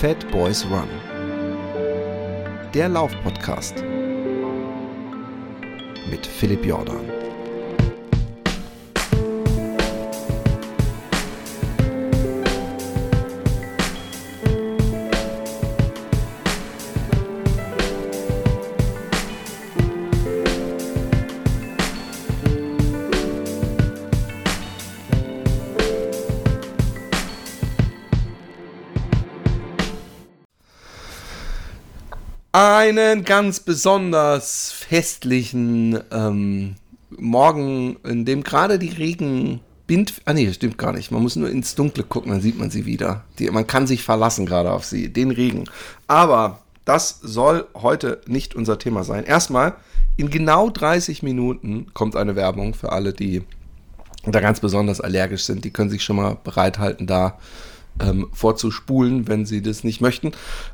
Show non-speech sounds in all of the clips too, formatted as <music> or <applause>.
Fat Boys Run. Der Laufpodcast mit Philipp Jordan. Einen ganz besonders festlichen ähm, Morgen, in dem gerade die Regen Bind. Ah nee, stimmt gar nicht. Man muss nur ins Dunkle gucken, dann sieht man sie wieder. Die, man kann sich verlassen gerade auf sie, den Regen. Aber das soll heute nicht unser Thema sein. Erstmal, in genau 30 Minuten kommt eine Werbung für alle, die da ganz besonders allergisch sind. Die können sich schon mal bereithalten, da ähm, vorzuspulen, wenn sie das nicht möchten.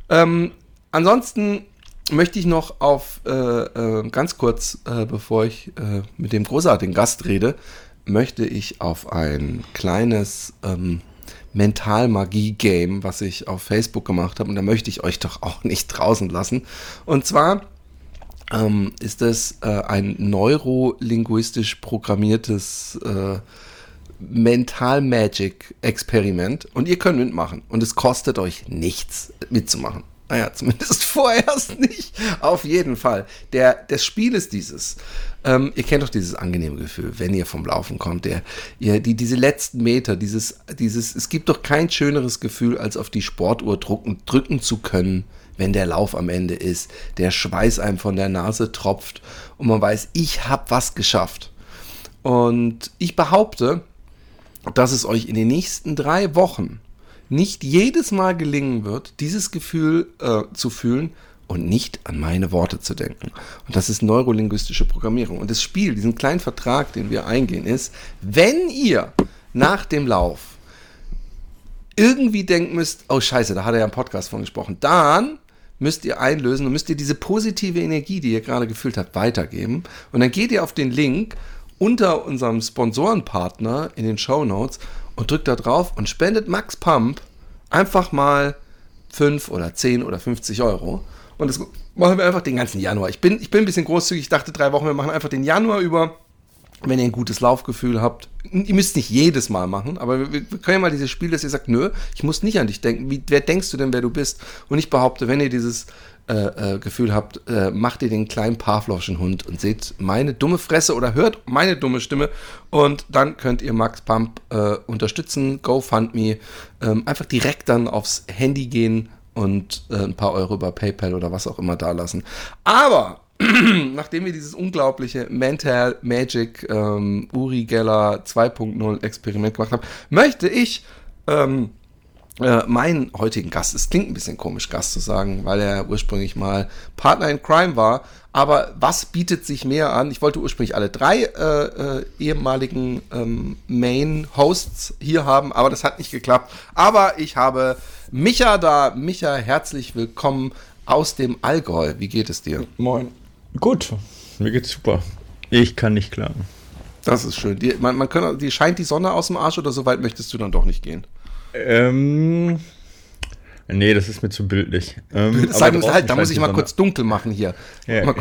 Ähm, ansonsten möchte ich noch auf äh, äh, ganz kurz, äh, bevor ich äh, mit dem großartigen Gast rede, möchte ich auf ein kleines ähm, Mentalmagie-Game, was ich auf Facebook gemacht habe, und da möchte ich euch doch auch nicht draußen lassen. Und zwar ähm, ist das äh, ein neurolinguistisch programmiertes äh, Mental Magic Experiment und ihr könnt mitmachen und es kostet euch nichts mitzumachen. Naja, <laughs> zumindest vorerst nicht. Auf jeden Fall. Der, das Spiel ist dieses. Ähm, ihr kennt doch dieses angenehme Gefühl, wenn ihr vom Laufen kommt. Der, ihr, die, diese letzten Meter, dieses, dieses, es gibt doch kein schöneres Gefühl, als auf die Sportuhr drücken, drücken zu können, wenn der Lauf am Ende ist. Der Schweiß einem von der Nase tropft und man weiß, ich habe was geschafft. Und ich behaupte, dass es euch in den nächsten drei Wochen nicht jedes Mal gelingen wird, dieses Gefühl äh, zu fühlen und nicht an meine Worte zu denken. Und das ist neurolinguistische Programmierung. Und das Spiel, diesen kleinen Vertrag, den wir eingehen, ist, wenn ihr nach dem Lauf irgendwie denken müsst, oh scheiße, da hat er ja im Podcast von gesprochen, dann müsst ihr einlösen und müsst ihr diese positive Energie, die ihr gerade gefühlt habt, weitergeben. Und dann geht ihr auf den Link unter unserem Sponsorenpartner in den Show Notes und drückt da drauf und spendet Max Pump einfach mal 5 oder 10 oder 50 Euro. Und das machen wir einfach den ganzen Januar. Ich bin, ich bin ein bisschen großzügig, ich dachte drei Wochen, wir machen einfach den Januar über. Wenn ihr ein gutes Laufgefühl habt, ihr müsst nicht jedes Mal machen, aber wir, wir können ja mal dieses Spiel, dass ihr sagt, nö, ich muss nicht an dich denken. Wie, wer denkst du denn, wer du bist? Und ich behaupte, wenn ihr dieses äh, äh, Gefühl habt, äh, macht ihr den kleinen Pavlovschen Hund und seht meine dumme Fresse oder hört meine dumme Stimme und dann könnt ihr Max Pump äh, unterstützen, GoFundMe, ähm, einfach direkt dann aufs Handy gehen und äh, ein paar Euro über PayPal oder was auch immer da lassen. Aber <clears throat> nachdem wir dieses unglaubliche Mental Magic ähm, Uri Geller 2.0 Experiment gemacht haben, möchte ich ähm, äh, meinen heutigen Gast, es klingt ein bisschen komisch, Gast zu sagen, weil er ursprünglich mal Partner in Crime war. Aber was bietet sich mehr an? Ich wollte ursprünglich alle drei äh, äh, ehemaligen ähm, Main-Hosts hier haben, aber das hat nicht geklappt. Aber ich habe Micha da. Micha, herzlich willkommen aus dem Allgäu. Wie geht es dir? Moin. Gut, mir geht's super. Ich kann nicht klagen. Das ist schön. Die, man, man kann, die scheint die Sonne aus dem Arsch oder so weit möchtest du dann doch nicht gehen? Ähm. Nee, das ist mir zu bildlich. Ähm, Sagen Sie halt, da muss ich mal kurz dunkel machen hier. Ja.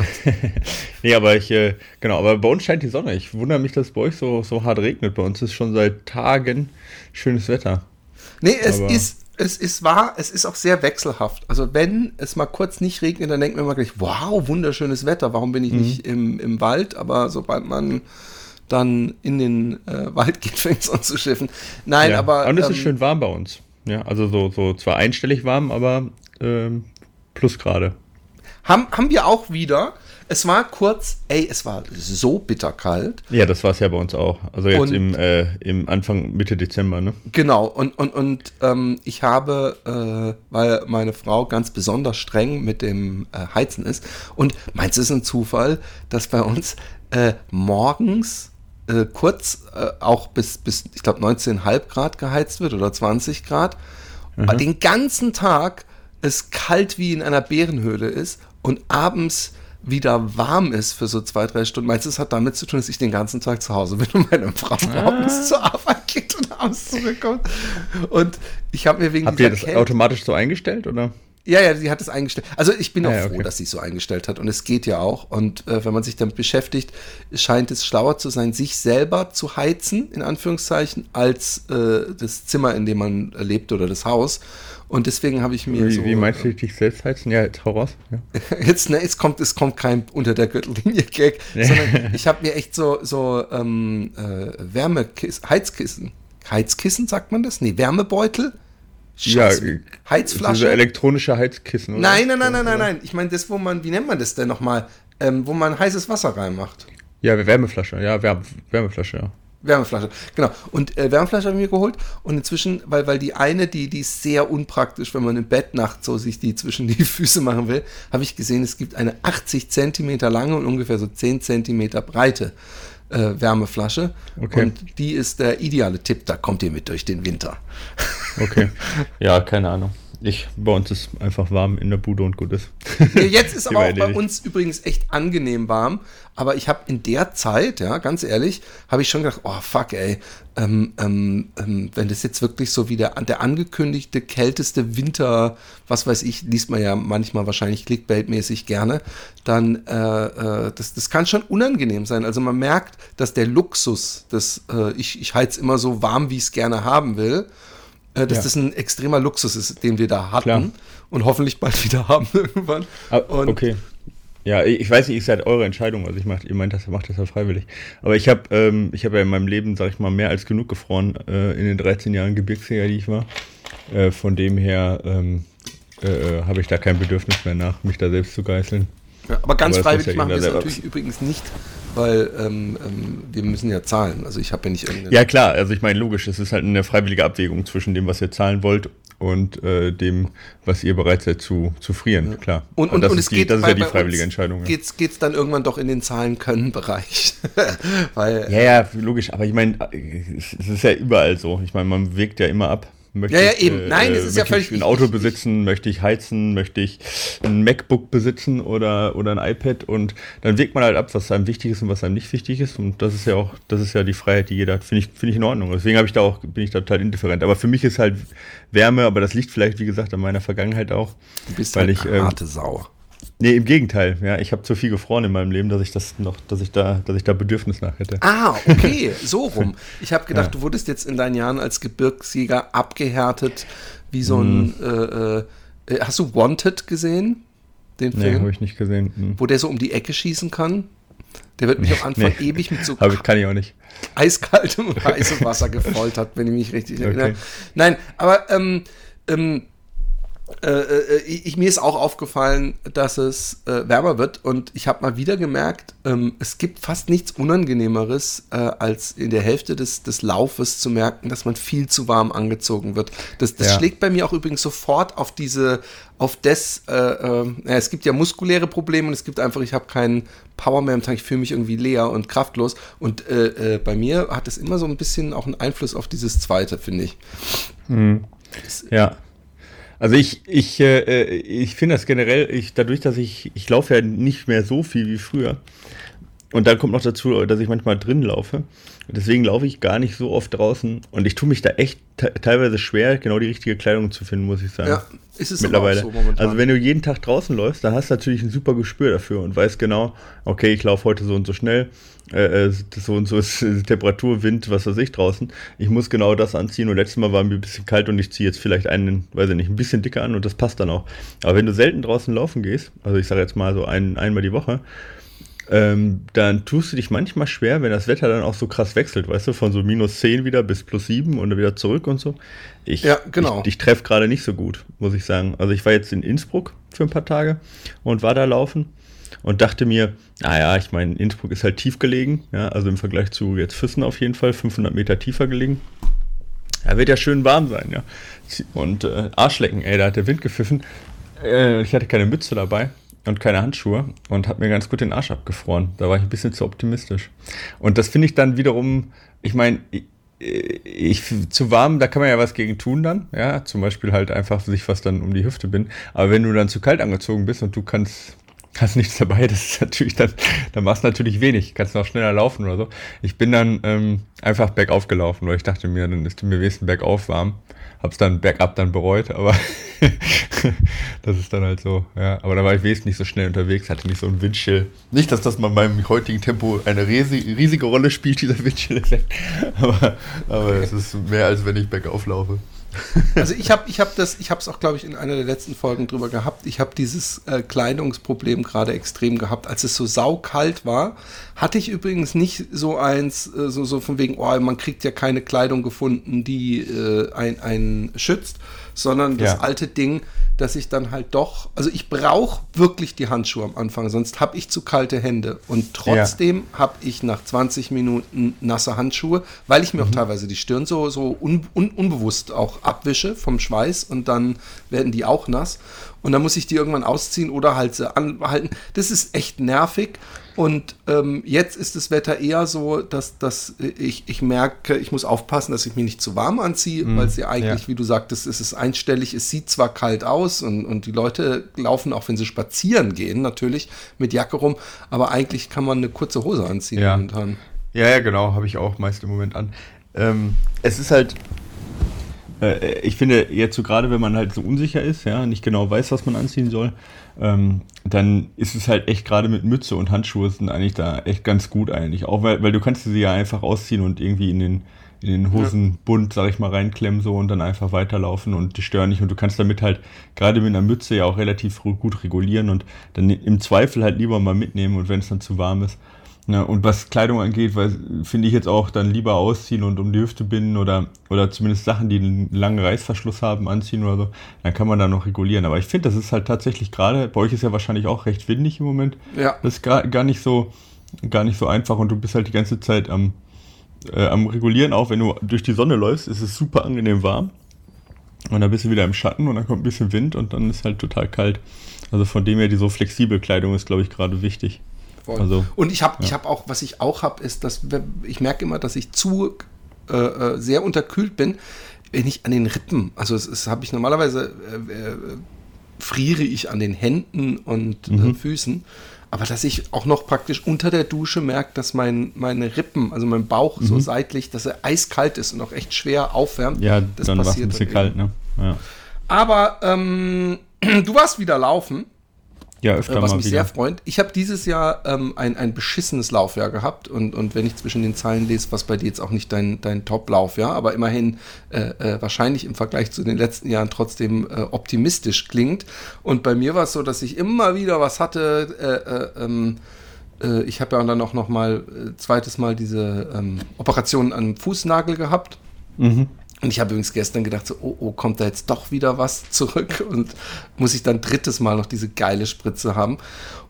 <laughs> nee, aber ich, äh, genau, aber bei uns scheint die Sonne. Ich wundere mich, dass es bei euch so, so hart regnet. Bei uns ist schon seit Tagen schönes Wetter. Nee, es aber ist, es ist wahr, es ist auch sehr wechselhaft. Also wenn es mal kurz nicht regnet, dann denkt man immer gleich, wow, wunderschönes Wetter, warum bin ich mhm. nicht im, im Wald? Aber sobald man dann in den äh, <laughs> Wald geht, fängt es an zu schiffen. Nein, ja. aber. Und es ähm, ist schön warm bei uns. Ja, also so, so zwar einstellig warm, aber ähm, Plusgrade. Haben, haben wir auch wieder. Es war kurz, ey, es war so bitterkalt. Ja, das war es ja bei uns auch. Also jetzt und, im, äh, im Anfang, Mitte Dezember, ne? Genau, und, und, und ähm, ich habe, äh, weil meine Frau ganz besonders streng mit dem äh, Heizen ist. Und meinst du, es ist ein Zufall, dass bei uns äh, morgens äh, kurz äh, auch bis, bis ich glaube, 19,5 Grad geheizt wird oder 20 Grad. Mhm. Den ganzen Tag es kalt wie in einer Bärenhöhle ist und abends wieder warm ist für so zwei, drei Stunden. Meinst du, es hat damit zu tun, dass ich den ganzen Tag zu Hause bin <laughs> und meine Frau morgens ah. zur Arbeit geht und abends zurückkommt. Und ich habe mir wegen Habt ihr das Kälte automatisch so eingestellt, oder? Ja, ja, sie hat es eingestellt. Also ich bin auch ja, froh, dass sie es so eingestellt hat. Und es geht ja auch. Und äh, wenn man sich damit beschäftigt, scheint es schlauer zu sein, sich selber zu heizen, in Anführungszeichen, als äh, das Zimmer, in dem man lebt oder das Haus. Und deswegen habe ich mir wie, so. Wie meinst du dich selbst heizen? Ja, jetzt hau raus. Ja. <laughs> Jetzt, ne, es kommt, es kommt kein unter der Gürtellinie-Gag, <laughs> sondern ich habe mir echt so, so ähm, äh, Wärmekissen, Heizkissen. Heizkissen, sagt man das? Nee, Wärmebeutel Ja, Heizflasche. Diese elektronische Heizkissen, oder? Nein, nein, nein, nein, nein, nein. Ich meine, das, wo man, wie nennt man das denn nochmal? Ähm, wo man heißes Wasser reinmacht. Ja, Wärmeflasche, ja, Wärme, Wärmeflasche, ja. Wärmeflasche, genau. Und äh, Wärmeflasche habe ich mir geholt und inzwischen, weil, weil die eine, die, die ist sehr unpraktisch, wenn man im Bett nachts so sich die zwischen die <laughs> Füße machen will, habe ich gesehen, es gibt eine 80 Zentimeter lange und ungefähr so 10 Zentimeter breite äh, Wärmeflasche. Okay. Und die ist der ideale Tipp, da kommt ihr mit durch den Winter. Okay. <laughs> Ja, keine Ahnung. Ich, bei uns ist einfach warm in der Bude und gut ist. Jetzt <laughs> ist aber auch bei uns übrigens echt angenehm warm. Aber ich habe in der Zeit, ja, ganz ehrlich, habe ich schon gedacht, oh fuck, ey, ähm, ähm, ähm, wenn das jetzt wirklich so wie der, der angekündigte kälteste Winter, was weiß ich, liest man ja manchmal wahrscheinlich clickbait-mäßig gerne, dann äh, äh, das, das kann schon unangenehm sein. Also man merkt, dass der Luxus, das äh, ich, ich heiz immer so warm, wie ich es gerne haben will, dass ja. das ein extremer Luxus ist, den wir da hatten Klar. und hoffentlich bald wieder <laughs> haben irgendwann. Ah, okay. Ja, ich weiß nicht, ist halt eure Entscheidung. Also ich mach, ihr meint, das macht das ja freiwillig. Aber ich habe ähm, ich hab ja in meinem Leben, sag ich mal, mehr als genug gefroren äh, in den 13 Jahren Gebirgsjäger, die ich war. Äh, von dem her ähm, äh, äh, habe ich da kein Bedürfnis mehr nach, mich da selbst zu geißeln. Ja, aber ganz aber freiwillig ja machen wir es natürlich übrigens nicht, weil ähm, ähm, wir müssen ja zahlen. Also ich habe ja nicht irgendeine. Ja klar, also ich meine logisch, es ist halt eine freiwillige Abwägung zwischen dem, was ihr zahlen wollt und äh, dem, was ihr bereit seid zu, zu frieren, ja. klar. Und, und, das und ist es die, geht das ist ja die freiwillige Entscheidung. Geht es geht's dann irgendwann doch in den Zahlen können Bereich. <laughs> Weil, ja, ja, logisch, aber ich meine, es ist ja überall so. Ich meine, man wägt ja immer ab. Möchte ja, ja, eben. Ich, Nein, es ist ja völlig. Ich ein Auto besitzen, möchte ich heizen, möchte ich ein MacBook besitzen oder, oder ein iPad und dann wägt man halt ab, was einem wichtig ist und was einem nicht wichtig ist. Und das ist ja auch, das ist ja die Freiheit, die jeder hat. Finde ich, finde ich in Ordnung. Deswegen habe ich da auch, bin ich da total indifferent. Aber für mich ist halt Wärme, aber das liegt vielleicht, wie gesagt, an meiner Vergangenheit auch. Du bist weil halt ich, eine ähm, harte Sau. Nee, im Gegenteil. Ja, ich habe zu viel gefroren in meinem Leben, dass ich das noch, dass ich da, dass ich da Bedürfnis nach hätte. Ah, okay, <laughs> so rum. Ich habe gedacht, ja. du wurdest jetzt in deinen Jahren als Gebirgsjäger abgehärtet wie so ein. Hm. Äh, äh, hast du Wanted gesehen? Den Film? Nee, habe ich nicht gesehen. Hm. Wo der so um die Ecke schießen kann? Der wird mich am Anfang nee. ewig mit so ich, kann ich auch nicht. eiskaltem und <laughs> heißem Wasser gefoltert, wenn ich mich richtig erinnere. Okay. Nein, aber ähm, ähm, äh, äh, ich, mir ist auch aufgefallen, dass es äh, wärmer wird und ich habe mal wieder gemerkt, ähm, es gibt fast nichts Unangenehmeres, äh, als in der Hälfte des, des Laufes zu merken, dass man viel zu warm angezogen wird. Das, das ja. schlägt bei mir auch übrigens sofort auf diese, auf das, äh, äh, es gibt ja muskuläre Probleme und es gibt einfach, ich habe keinen Power mehr im Tag, ich fühle mich irgendwie leer und kraftlos und bei mir hat es immer so ein bisschen auch einen Einfluss auf dieses Zweite, finde ich. Hm. Ja. Also ich, ich, äh, ich finde das generell, ich, dadurch, dass ich, ich laufe ja nicht mehr so viel wie früher. Und dann kommt noch dazu, dass ich manchmal drin laufe. Deswegen laufe ich gar nicht so oft draußen. Und ich tue mich da echt teilweise schwer, genau die richtige Kleidung zu finden, muss ich sagen. Ja, ist es mittlerweile. So also wenn du jeden Tag draußen läufst, dann hast du natürlich ein super Gespür dafür und weißt genau, okay, ich laufe heute so und so schnell, äh, äh so und so ist Temperatur, Wind, was weiß ich draußen. Ich muss genau das anziehen und letztes Mal war mir ein bisschen kalt und ich ziehe jetzt vielleicht einen, weiß ich nicht, ein bisschen dicker an und das passt dann auch. Aber wenn du selten draußen laufen gehst, also ich sage jetzt mal so ein, einmal die Woche, ähm, dann tust du dich manchmal schwer, wenn das Wetter dann auch so krass wechselt, weißt du, von so minus 10 wieder bis plus 7 und dann wieder zurück und so. Ich, ja, genau. ich, ich treffe gerade nicht so gut, muss ich sagen. Also ich war jetzt in Innsbruck für ein paar Tage und war da laufen und dachte mir, naja, ich meine, Innsbruck ist halt tief gelegen, ja, also im Vergleich zu jetzt Füssen auf jeden Fall, 500 Meter tiefer gelegen. Da wird ja schön warm sein, ja. Und äh, Arschlecken, ey, da hat der Wind gepfiffen. Äh, ich hatte keine Mütze dabei und keine Handschuhe und hat mir ganz gut den Arsch abgefroren. Da war ich ein bisschen zu optimistisch. Und das finde ich dann wiederum, ich meine, ich, zu warm, da kann man ja was gegen tun dann, ja, zum Beispiel halt einfach sich was dann um die Hüfte binden. Aber wenn du dann zu kalt angezogen bist und du kannst hast nichts dabei, das ist natürlich dann, dann machst du natürlich wenig, kannst noch schneller laufen oder so. Ich bin dann ähm, einfach bergauf gelaufen, weil ich dachte mir, dann ist mir wenigstens bergauf warm. Hab's dann bergab dann bereut, aber <laughs> das ist dann halt so, ja. Aber da war ich wesentlich nicht so schnell unterwegs, hatte nicht so ein Windschill. Nicht, dass das mal beim heutigen Tempo eine riesige, Rolle spielt, dieser Windschill-Effekt. <laughs> Aber, aber es ist mehr, als wenn ich bergauf laufe. <laughs> Also ich habe ich hab das, ich habe es auch, glaube ich, in einer der letzten Folgen drüber gehabt. Ich habe dieses äh, Kleidungsproblem gerade extrem gehabt. Als es so saukalt war, hatte ich übrigens nicht so eins, äh, so, so von wegen, oh, man kriegt ja keine Kleidung gefunden, die äh, einen schützt, sondern das ja. alte Ding, dass ich dann halt doch, also ich brauche wirklich die Handschuhe am Anfang, sonst habe ich zu kalte Hände. Und trotzdem ja. habe ich nach 20 Minuten nasse Handschuhe, weil ich mir mhm. auch teilweise die Stirn so, so un, un, unbewusst auch abwische vom Schweiß und dann werden die auch nass. Und dann muss ich die irgendwann ausziehen oder halt sie anhalten. Das ist echt nervig. Und ähm, jetzt ist das Wetter eher so, dass, dass ich, ich merke, ich muss aufpassen, dass ich mich nicht zu warm anziehe, mm, weil es ja eigentlich, ja. wie du sagtest, es ist einstellig, es sieht zwar kalt aus und, und die Leute laufen auch, wenn sie spazieren gehen, natürlich mit Jacke rum, aber eigentlich kann man eine kurze Hose anziehen ja. momentan. Ja, ja, genau, habe ich auch meist im Moment an. Ähm, es ist halt, äh, ich finde jetzt so gerade, wenn man halt so unsicher ist, ja, nicht genau weiß, was man anziehen soll, ähm, dann ist es halt echt gerade mit Mütze und Handschuhe sind eigentlich da echt ganz gut eigentlich. Auch weil, weil du kannst sie ja einfach ausziehen und irgendwie in den, in den Hosenbund, sag ich mal, reinklemmen so und dann einfach weiterlaufen und die stören nicht und du kannst damit halt gerade mit einer Mütze ja auch relativ gut regulieren und dann im Zweifel halt lieber mal mitnehmen und wenn es dann zu warm ist. Ja, und was Kleidung angeht, finde ich jetzt auch dann lieber ausziehen und um die Hüfte binden oder, oder zumindest Sachen, die einen langen Reißverschluss haben, anziehen oder so. Dann kann man da noch regulieren. Aber ich finde, das ist halt tatsächlich gerade, bei euch ist ja wahrscheinlich auch recht windig im Moment. Ja. Das ist gar, gar nicht so, gar nicht so einfach und du bist halt die ganze Zeit am, äh, am Regulieren. Auch wenn du durch die Sonne läufst, ist es super angenehm warm. Und dann bist du wieder im Schatten und dann kommt ein bisschen Wind und dann ist halt total kalt. Also von dem her, die so flexible Kleidung ist, glaube ich, gerade wichtig. Voll. Also, und ich habe ja. ich auch, was ich auch habe, ist, dass ich merke immer, dass ich zu äh, äh, sehr unterkühlt bin, wenn ich an den Rippen, also es, es habe ich normalerweise äh, äh, friere ich an den Händen und äh, mhm. Füßen, aber dass ich auch noch praktisch unter der Dusche merke, dass mein, meine Rippen, also mein Bauch mhm. so seitlich, dass er eiskalt ist und auch echt schwer aufwärmt. Ja, das dann war es ein bisschen kalt, ne? Ja. Aber ähm, <clears throat> du warst wieder laufen. Ja, öfter äh, was mal mich wieder. sehr freut. Ich habe dieses Jahr ähm, ein, ein beschissenes Laufjahr gehabt und, und wenn ich zwischen den Zeilen lese, was bei dir jetzt auch nicht dein, dein Top-Laufjahr, aber immerhin äh, äh, wahrscheinlich im Vergleich zu den letzten Jahren trotzdem äh, optimistisch klingt. Und bei mir war es so, dass ich immer wieder was hatte. Äh, äh, ähm, ich habe ja dann auch noch mal zweites Mal diese ähm, Operation am Fußnagel gehabt. Mhm. Und ich habe übrigens gestern gedacht, so, oh, oh, kommt da jetzt doch wieder was zurück und muss ich dann drittes Mal noch diese geile Spritze haben.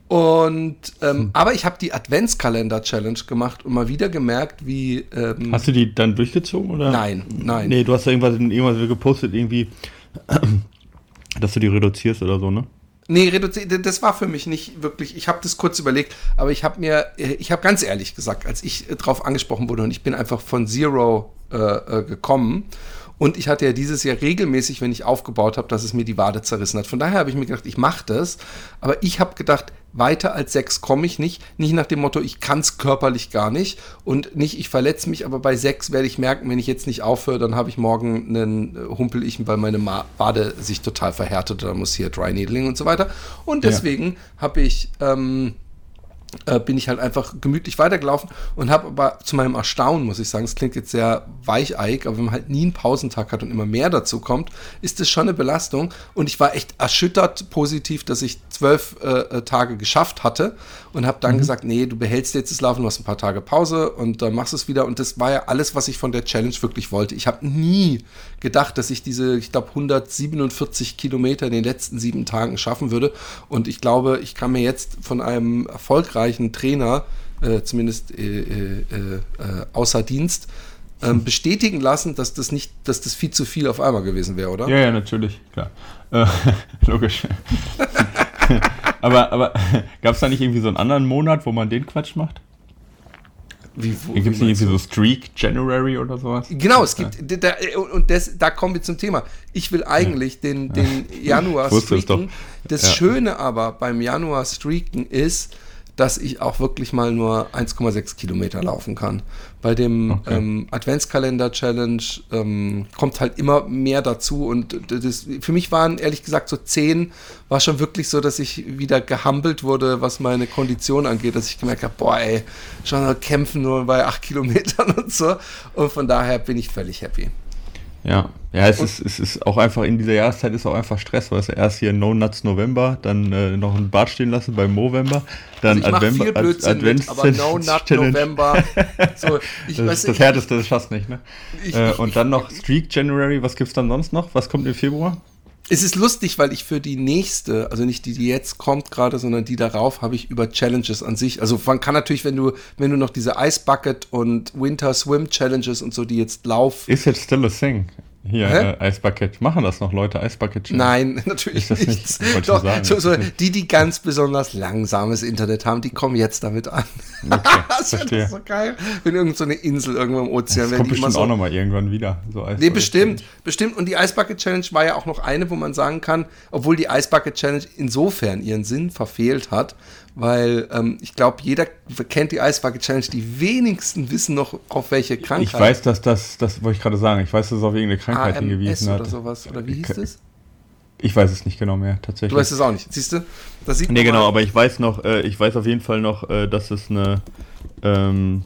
Und ähm, hm. aber ich habe die Adventskalender-Challenge gemacht und mal wieder gemerkt, wie. Ähm, hast du die dann durchgezogen oder? Nein, nein. Nee, du hast ja irgendwas, irgendwas gepostet, irgendwie, <clears throat> dass du die reduzierst oder so, ne? Nee, reduziert, das war für mich nicht wirklich, ich habe das kurz überlegt, aber ich habe mir, ich habe ganz ehrlich gesagt, als ich drauf angesprochen wurde und ich bin einfach von Zero äh, äh, gekommen. Und ich hatte ja dieses Jahr regelmäßig, wenn ich aufgebaut habe, dass es mir die Wade zerrissen hat. Von daher habe ich mir gedacht, ich mache das. Aber ich habe gedacht, weiter als sechs komme ich nicht. Nicht nach dem Motto, ich kann es körperlich gar nicht. Und nicht, ich verletze mich, aber bei sechs werde ich merken, wenn ich jetzt nicht aufhöre, dann habe ich morgen einen äh, Humpel ich, weil meine Wade sich total verhärtet. Dann muss hier Dry Needling und so weiter. Und deswegen ja. habe ich. Ähm, äh, bin ich halt einfach gemütlich weitergelaufen und habe aber zu meinem Erstaunen, muss ich sagen, es klingt jetzt sehr weicheig, aber wenn man halt nie einen Pausentag hat und immer mehr dazu kommt, ist das schon eine Belastung. Und ich war echt erschüttert positiv, dass ich zwölf äh, äh Tage geschafft hatte und habe dann mhm. gesagt, nee, du behältst jetzt das Laufen, du hast ein paar Tage Pause und dann machst du es wieder. Und das war ja alles, was ich von der Challenge wirklich wollte. Ich habe nie gedacht, dass ich diese, ich glaube, 147 Kilometer in den letzten sieben Tagen schaffen würde. Und ich glaube, ich kann mir jetzt von einem erfolgreichen Trainer, äh, zumindest äh, äh, äh außer Dienst, ähm, <laughs> bestätigen lassen, dass das nicht, dass das viel zu viel auf einmal gewesen wäre, oder? Ja, ja, natürlich, klar. Äh, <laughs> logisch. <laughs> aber aber <laughs> gab es da nicht irgendwie so einen anderen Monat, wo man den Quatsch macht? Wie, Gibt es nicht irgendwie so Streak January oder sowas? Genau, es gibt, da, und das, da kommen wir zum Thema. Ich will eigentlich den, den <laughs> Januar streaken. Das ja. Schöne aber beim Januar streaken ist, dass ich auch wirklich mal nur 1,6 Kilometer laufen kann. Bei dem okay. ähm, Adventskalender-Challenge ähm, kommt halt immer mehr dazu und das, für mich waren ehrlich gesagt so 10 war schon wirklich so, dass ich wieder gehampelt wurde, was meine Kondition angeht, dass ich gemerkt habe, boah ey, schon kämpfen nur bei 8 <laughs> Kilometern und so und von daher bin ich völlig happy. Ja, ja, es ist, es ist auch einfach in dieser Jahreszeit ist auch einfach Stress, weil es erst hier No Nuts November, dann äh, noch ein Bad stehen lassen beim Movember, dann also ich viel Blödsinn mit, aber No Nut <laughs> November. So, ich <laughs> das weiß, ist das Härteste, das schaffst nicht, ne? Ich, äh, und dann noch Streak January, was gibt's dann sonst noch? Was kommt im Februar? Es ist lustig, weil ich für die nächste, also nicht die, die jetzt kommt gerade, sondern die darauf, habe ich über Challenges an sich. Also man kann natürlich, wenn du, wenn du noch diese Ice Bucket und Winter Swim Challenges und so, die jetzt laufen. Ist jetzt still a thing. Hier, äh, Eisbucket. Machen das noch Leute, Eisbucket? Nein, <laughs> natürlich nicht. nicht. Doch, so, so, die, die ganz besonders langsames Internet haben, die kommen jetzt damit an. Okay, <laughs> das verstehe. so geil. Wenn irgend so eine Insel irgendwo im Ozean Das kommt bestimmt so, auch nochmal irgendwann wieder. So nee, bestimmt. Bestimmt. Und die Eisbucket Challenge war ja auch noch eine, wo man sagen kann, obwohl die Eisbucket Challenge insofern ihren Sinn verfehlt hat, weil ähm, ich glaube, jeder kennt die Eisbucket Challenge. Die wenigsten wissen noch, auf welche Krankheit. Ich weiß, dass das, das wollte ich gerade sagen, ich weiß, dass es auf irgendeine Krankheit AMS hingewiesen hat. oder sowas, oder wie hieß das? Ich weiß es nicht genau mehr, tatsächlich. Du weißt es auch nicht, siehst du? Das sieht nee, genau, aber ich weiß noch, äh, ich weiß auf jeden Fall noch, äh, dass es eine, ähm,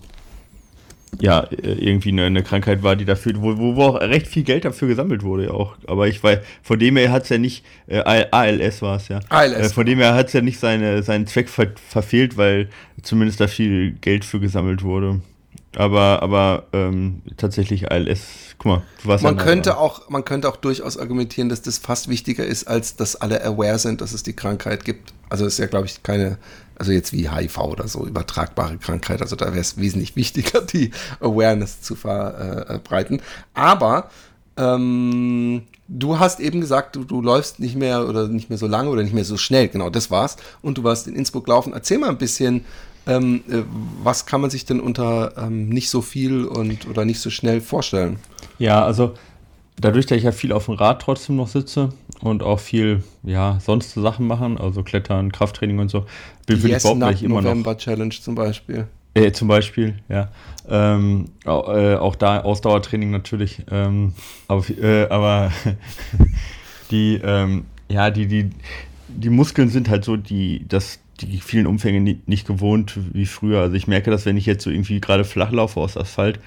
ja, äh, irgendwie eine, eine, Krankheit war, die dafür, wo, wo auch recht viel Geld dafür gesammelt wurde, ja auch. Aber ich weiß, von dem her hat es ja nicht, äh, ALS war es ja. ALS. Äh, von dem her hat es ja nicht seine, seinen Zweck ver verfehlt, weil zumindest da viel Geld für gesammelt wurde. Aber, aber ähm, tatsächlich ALS, guck mal, du warst man ja könnte auch, Man könnte auch durchaus argumentieren, dass das fast wichtiger ist, als dass alle aware sind, dass es die Krankheit gibt. Also ist ja, glaube ich, keine also jetzt wie HIV oder so, übertragbare Krankheit. Also da wäre es wesentlich wichtiger, die Awareness zu verbreiten. Aber ähm, du hast eben gesagt, du, du läufst nicht mehr oder nicht mehr so lange oder nicht mehr so schnell. Genau, das war's. Und du warst in Innsbruck laufen. Erzähl mal ein bisschen, ähm, äh, was kann man sich denn unter ähm, nicht so viel und oder nicht so schnell vorstellen? Ja, also dadurch, dass ich ja viel auf dem Rad trotzdem noch sitze und auch viel, ja, sonst Sachen machen, also Klettern, Krafttraining und so, bin yes, ich überhaupt nicht immer November noch. Challenge zum Beispiel. Äh, zum Beispiel, ja. Ähm, auch, äh, auch, da Ausdauertraining natürlich. Ähm, aber, äh, aber <laughs> die, ähm, ja, die, die, die Muskeln sind halt so, die, das, die vielen Umfänge nicht, gewohnt wie früher. Also ich merke das, wenn ich jetzt so irgendwie gerade flach laufe aus Asphalt,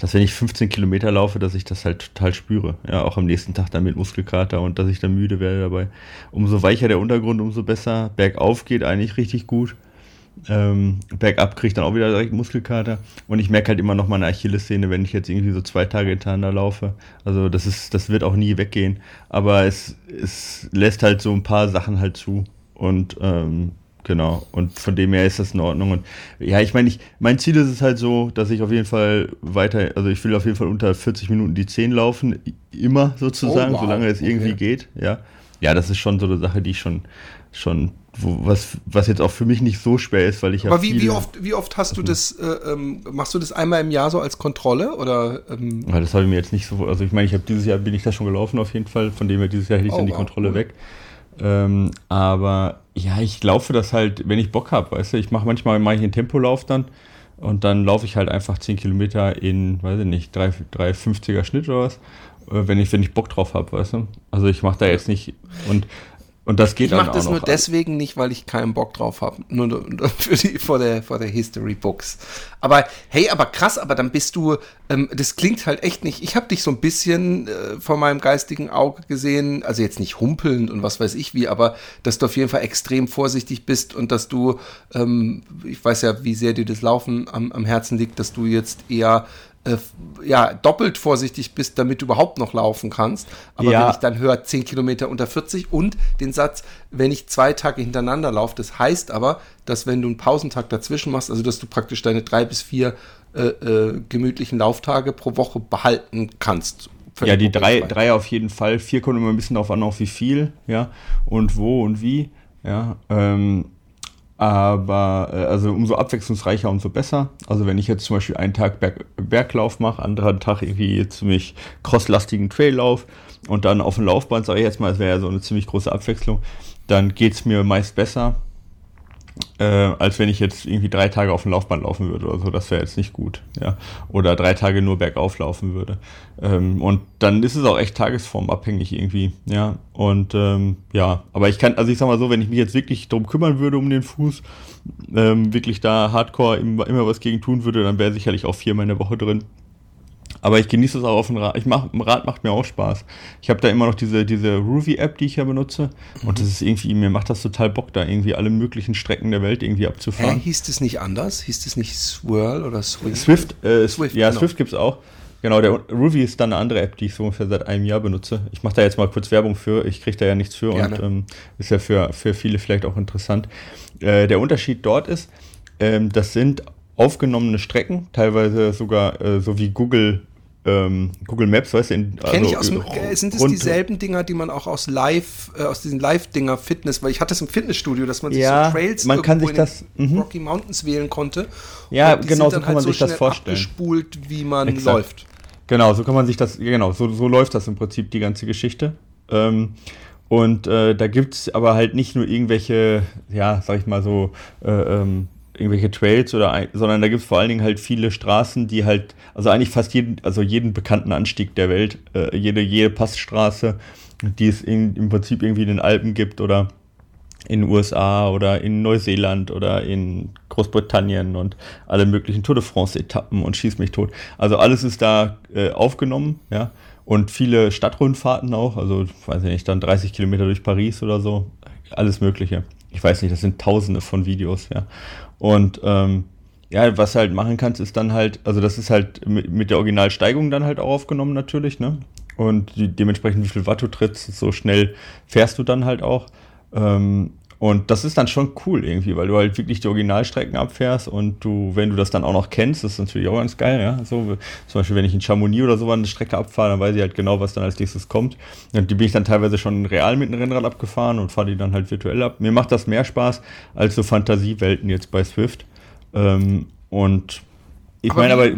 dass wenn ich 15 Kilometer laufe, dass ich das halt total spüre. Ja, auch am nächsten Tag dann mit Muskelkater und dass ich dann müde werde dabei. Umso weicher der Untergrund, umso besser. Bergauf geht eigentlich richtig gut. Ähm, bergab kriege ich dann auch wieder direkt Muskelkater. Und ich merke halt immer noch meine Achillessehne, wenn ich jetzt irgendwie so zwei Tage hintereinander laufe. Also das ist, das wird auch nie weggehen. Aber es, es lässt halt so ein paar Sachen halt zu. Und ähm, Genau, und von dem her ist das in Ordnung. Und ja, ich meine, ich, mein Ziel ist es halt so, dass ich auf jeden Fall weiter, also ich will auf jeden Fall unter 40 Minuten die 10 laufen, immer sozusagen, oh, wow. solange es okay. irgendwie geht. Ja. ja, das ist schon so eine Sache, die ich schon, schon wo, was, was jetzt auch für mich nicht so schwer ist, weil ich Aber wie, wie, oft, wie oft hast du das, äh, ähm, machst du das einmal im Jahr so als Kontrolle? Oder, ähm? ja, das habe ich mir jetzt nicht so, also ich meine, ich habe dieses Jahr bin ich da schon gelaufen auf jeden Fall, von dem her dieses Jahr hätte ich oh, dann die wow, Kontrolle weg. Ähm, aber ja, ich laufe das halt, wenn ich Bock habe, weißt du. Ich mache manchmal mache ich einen Tempolauf dann und dann laufe ich halt einfach 10 Kilometer in, weiß ich nicht, 3,50er Schnitt oder was, äh, wenn ich, wenn ich Bock drauf habe, weißt du. Also ich mache da jetzt nicht und und das geht ich mache das nur deswegen nicht, weil ich keinen Bock drauf habe. Nur <laughs> für die, vor der, vor der History Books. Aber hey, aber krass, aber dann bist du, ähm, das klingt halt echt nicht. Ich habe dich so ein bisschen äh, vor meinem geistigen Auge gesehen, also jetzt nicht humpelnd und was weiß ich wie, aber dass du auf jeden Fall extrem vorsichtig bist und dass du, ähm, ich weiß ja, wie sehr dir das Laufen am, am Herzen liegt, dass du jetzt eher äh, ja, doppelt vorsichtig bist, damit du überhaupt noch laufen kannst. Aber ja. wenn ich dann höre 10 Kilometer unter 40 und den Satz, wenn ich zwei Tage hintereinander laufe, das heißt aber, dass wenn du einen Pausentag dazwischen machst, also dass du praktisch deine drei bis vier äh, äh, gemütlichen Lauftage pro Woche behalten kannst. Ja, die drei, drei auf jeden Fall. Vier kommt immer ein bisschen darauf an, auch wie viel, ja, und wo und wie, ja. Ähm, Aber äh, also umso abwechslungsreicher, umso besser. Also wenn ich jetzt zum Beispiel einen Tag Berg, Berglauf mache, anderen Tag irgendwie ziemlich crosslastigen Traillauf und dann auf dem Laufband, sage ich jetzt mal, es wäre ja so eine ziemlich große Abwechslung, dann geht es mir meist besser äh, als wenn ich jetzt irgendwie drei Tage auf dem Laufband laufen würde oder so. Das wäre jetzt nicht gut, ja. Oder drei Tage nur bergauf laufen würde. Ähm, und dann ist es auch echt tagesformabhängig irgendwie, ja. Und ähm, ja, aber ich kann, also ich sag mal so, wenn ich mich jetzt wirklich drum kümmern würde um den Fuß, ähm, wirklich da hardcore immer, immer was gegen tun würde, dann wäre sicherlich auch viermal in der Woche drin. Aber ich genieße es auch auf dem Rad. Ich mach, Rad macht mir auch Spaß. Ich habe da immer noch diese, diese Ruby-App, die ich ja benutze. Mhm. Und das ist irgendwie, mir macht das total Bock, da irgendwie alle möglichen Strecken der Welt irgendwie abzufahren. Äh, hieß das nicht anders? Hieß das nicht Swirl oder Swift? Swift, äh, Swift ja, genau. Swift gibt es auch. Genau, der Ruby ist dann eine andere App, die ich so ungefähr seit einem Jahr benutze. Ich mache da jetzt mal kurz Werbung für. Ich kriege da ja nichts für Gerne. und ähm, ist ja für, für viele vielleicht auch interessant. Äh, der Unterschied dort ist, ähm, das sind aufgenommene Strecken, teilweise sogar äh, so wie Google ähm, Google Maps, weißt du, in, also, Kenn ich aus dem, äh, sind es dieselben Dinger, die man auch aus Live, äh, aus diesen Live-Dinger Fitness, weil ich hatte es im Fitnessstudio, dass man sich ja, so Trails man kann sich das, mhm. Rocky Mountains wählen konnte. Ja, genau, so kann halt man so sich das vorstellen. Abgespult, wie man Exakt. läuft. Genau, so kann man sich das, genau, so, so läuft das im Prinzip die ganze Geschichte. Ähm, und äh, da gibt es aber halt nicht nur irgendwelche, ja, sag ich mal so, äh, ähm, irgendwelche Trails oder sondern da gibt es vor allen Dingen halt viele Straßen, die halt, also eigentlich fast jeden, also jeden bekannten Anstieg der Welt, äh, jede, jede Passstraße, die es in, im Prinzip irgendwie in den Alpen gibt oder in den USA oder in Neuseeland oder in Großbritannien und alle möglichen Tour de France-Etappen und schieß mich tot. Also alles ist da äh, aufgenommen, ja. Und viele Stadtrundfahrten auch, also weiß ich nicht, dann 30 Kilometer durch Paris oder so, alles Mögliche. Ich weiß nicht, das sind tausende von Videos, ja. Und ähm, ja, was halt machen kannst, ist dann halt, also das ist halt mit, mit der Originalsteigung dann halt auch aufgenommen natürlich, ne? Und die, dementsprechend, wie viel Watt du trittst, so schnell fährst du dann halt auch. Ähm, und das ist dann schon cool irgendwie, weil du halt wirklich die Originalstrecken abfährst und du, wenn du das dann auch noch kennst, das ist natürlich auch ganz geil, ja. So, zum Beispiel, wenn ich in Chamonix oder so eine Strecke abfahre, dann weiß ich halt genau, was dann als nächstes kommt. Und die bin ich dann teilweise schon real mit einem Rennrad abgefahren und fahre die dann halt virtuell ab. Mir macht das mehr Spaß als so Fantasiewelten jetzt bei Swift. Ähm, und ich meine aber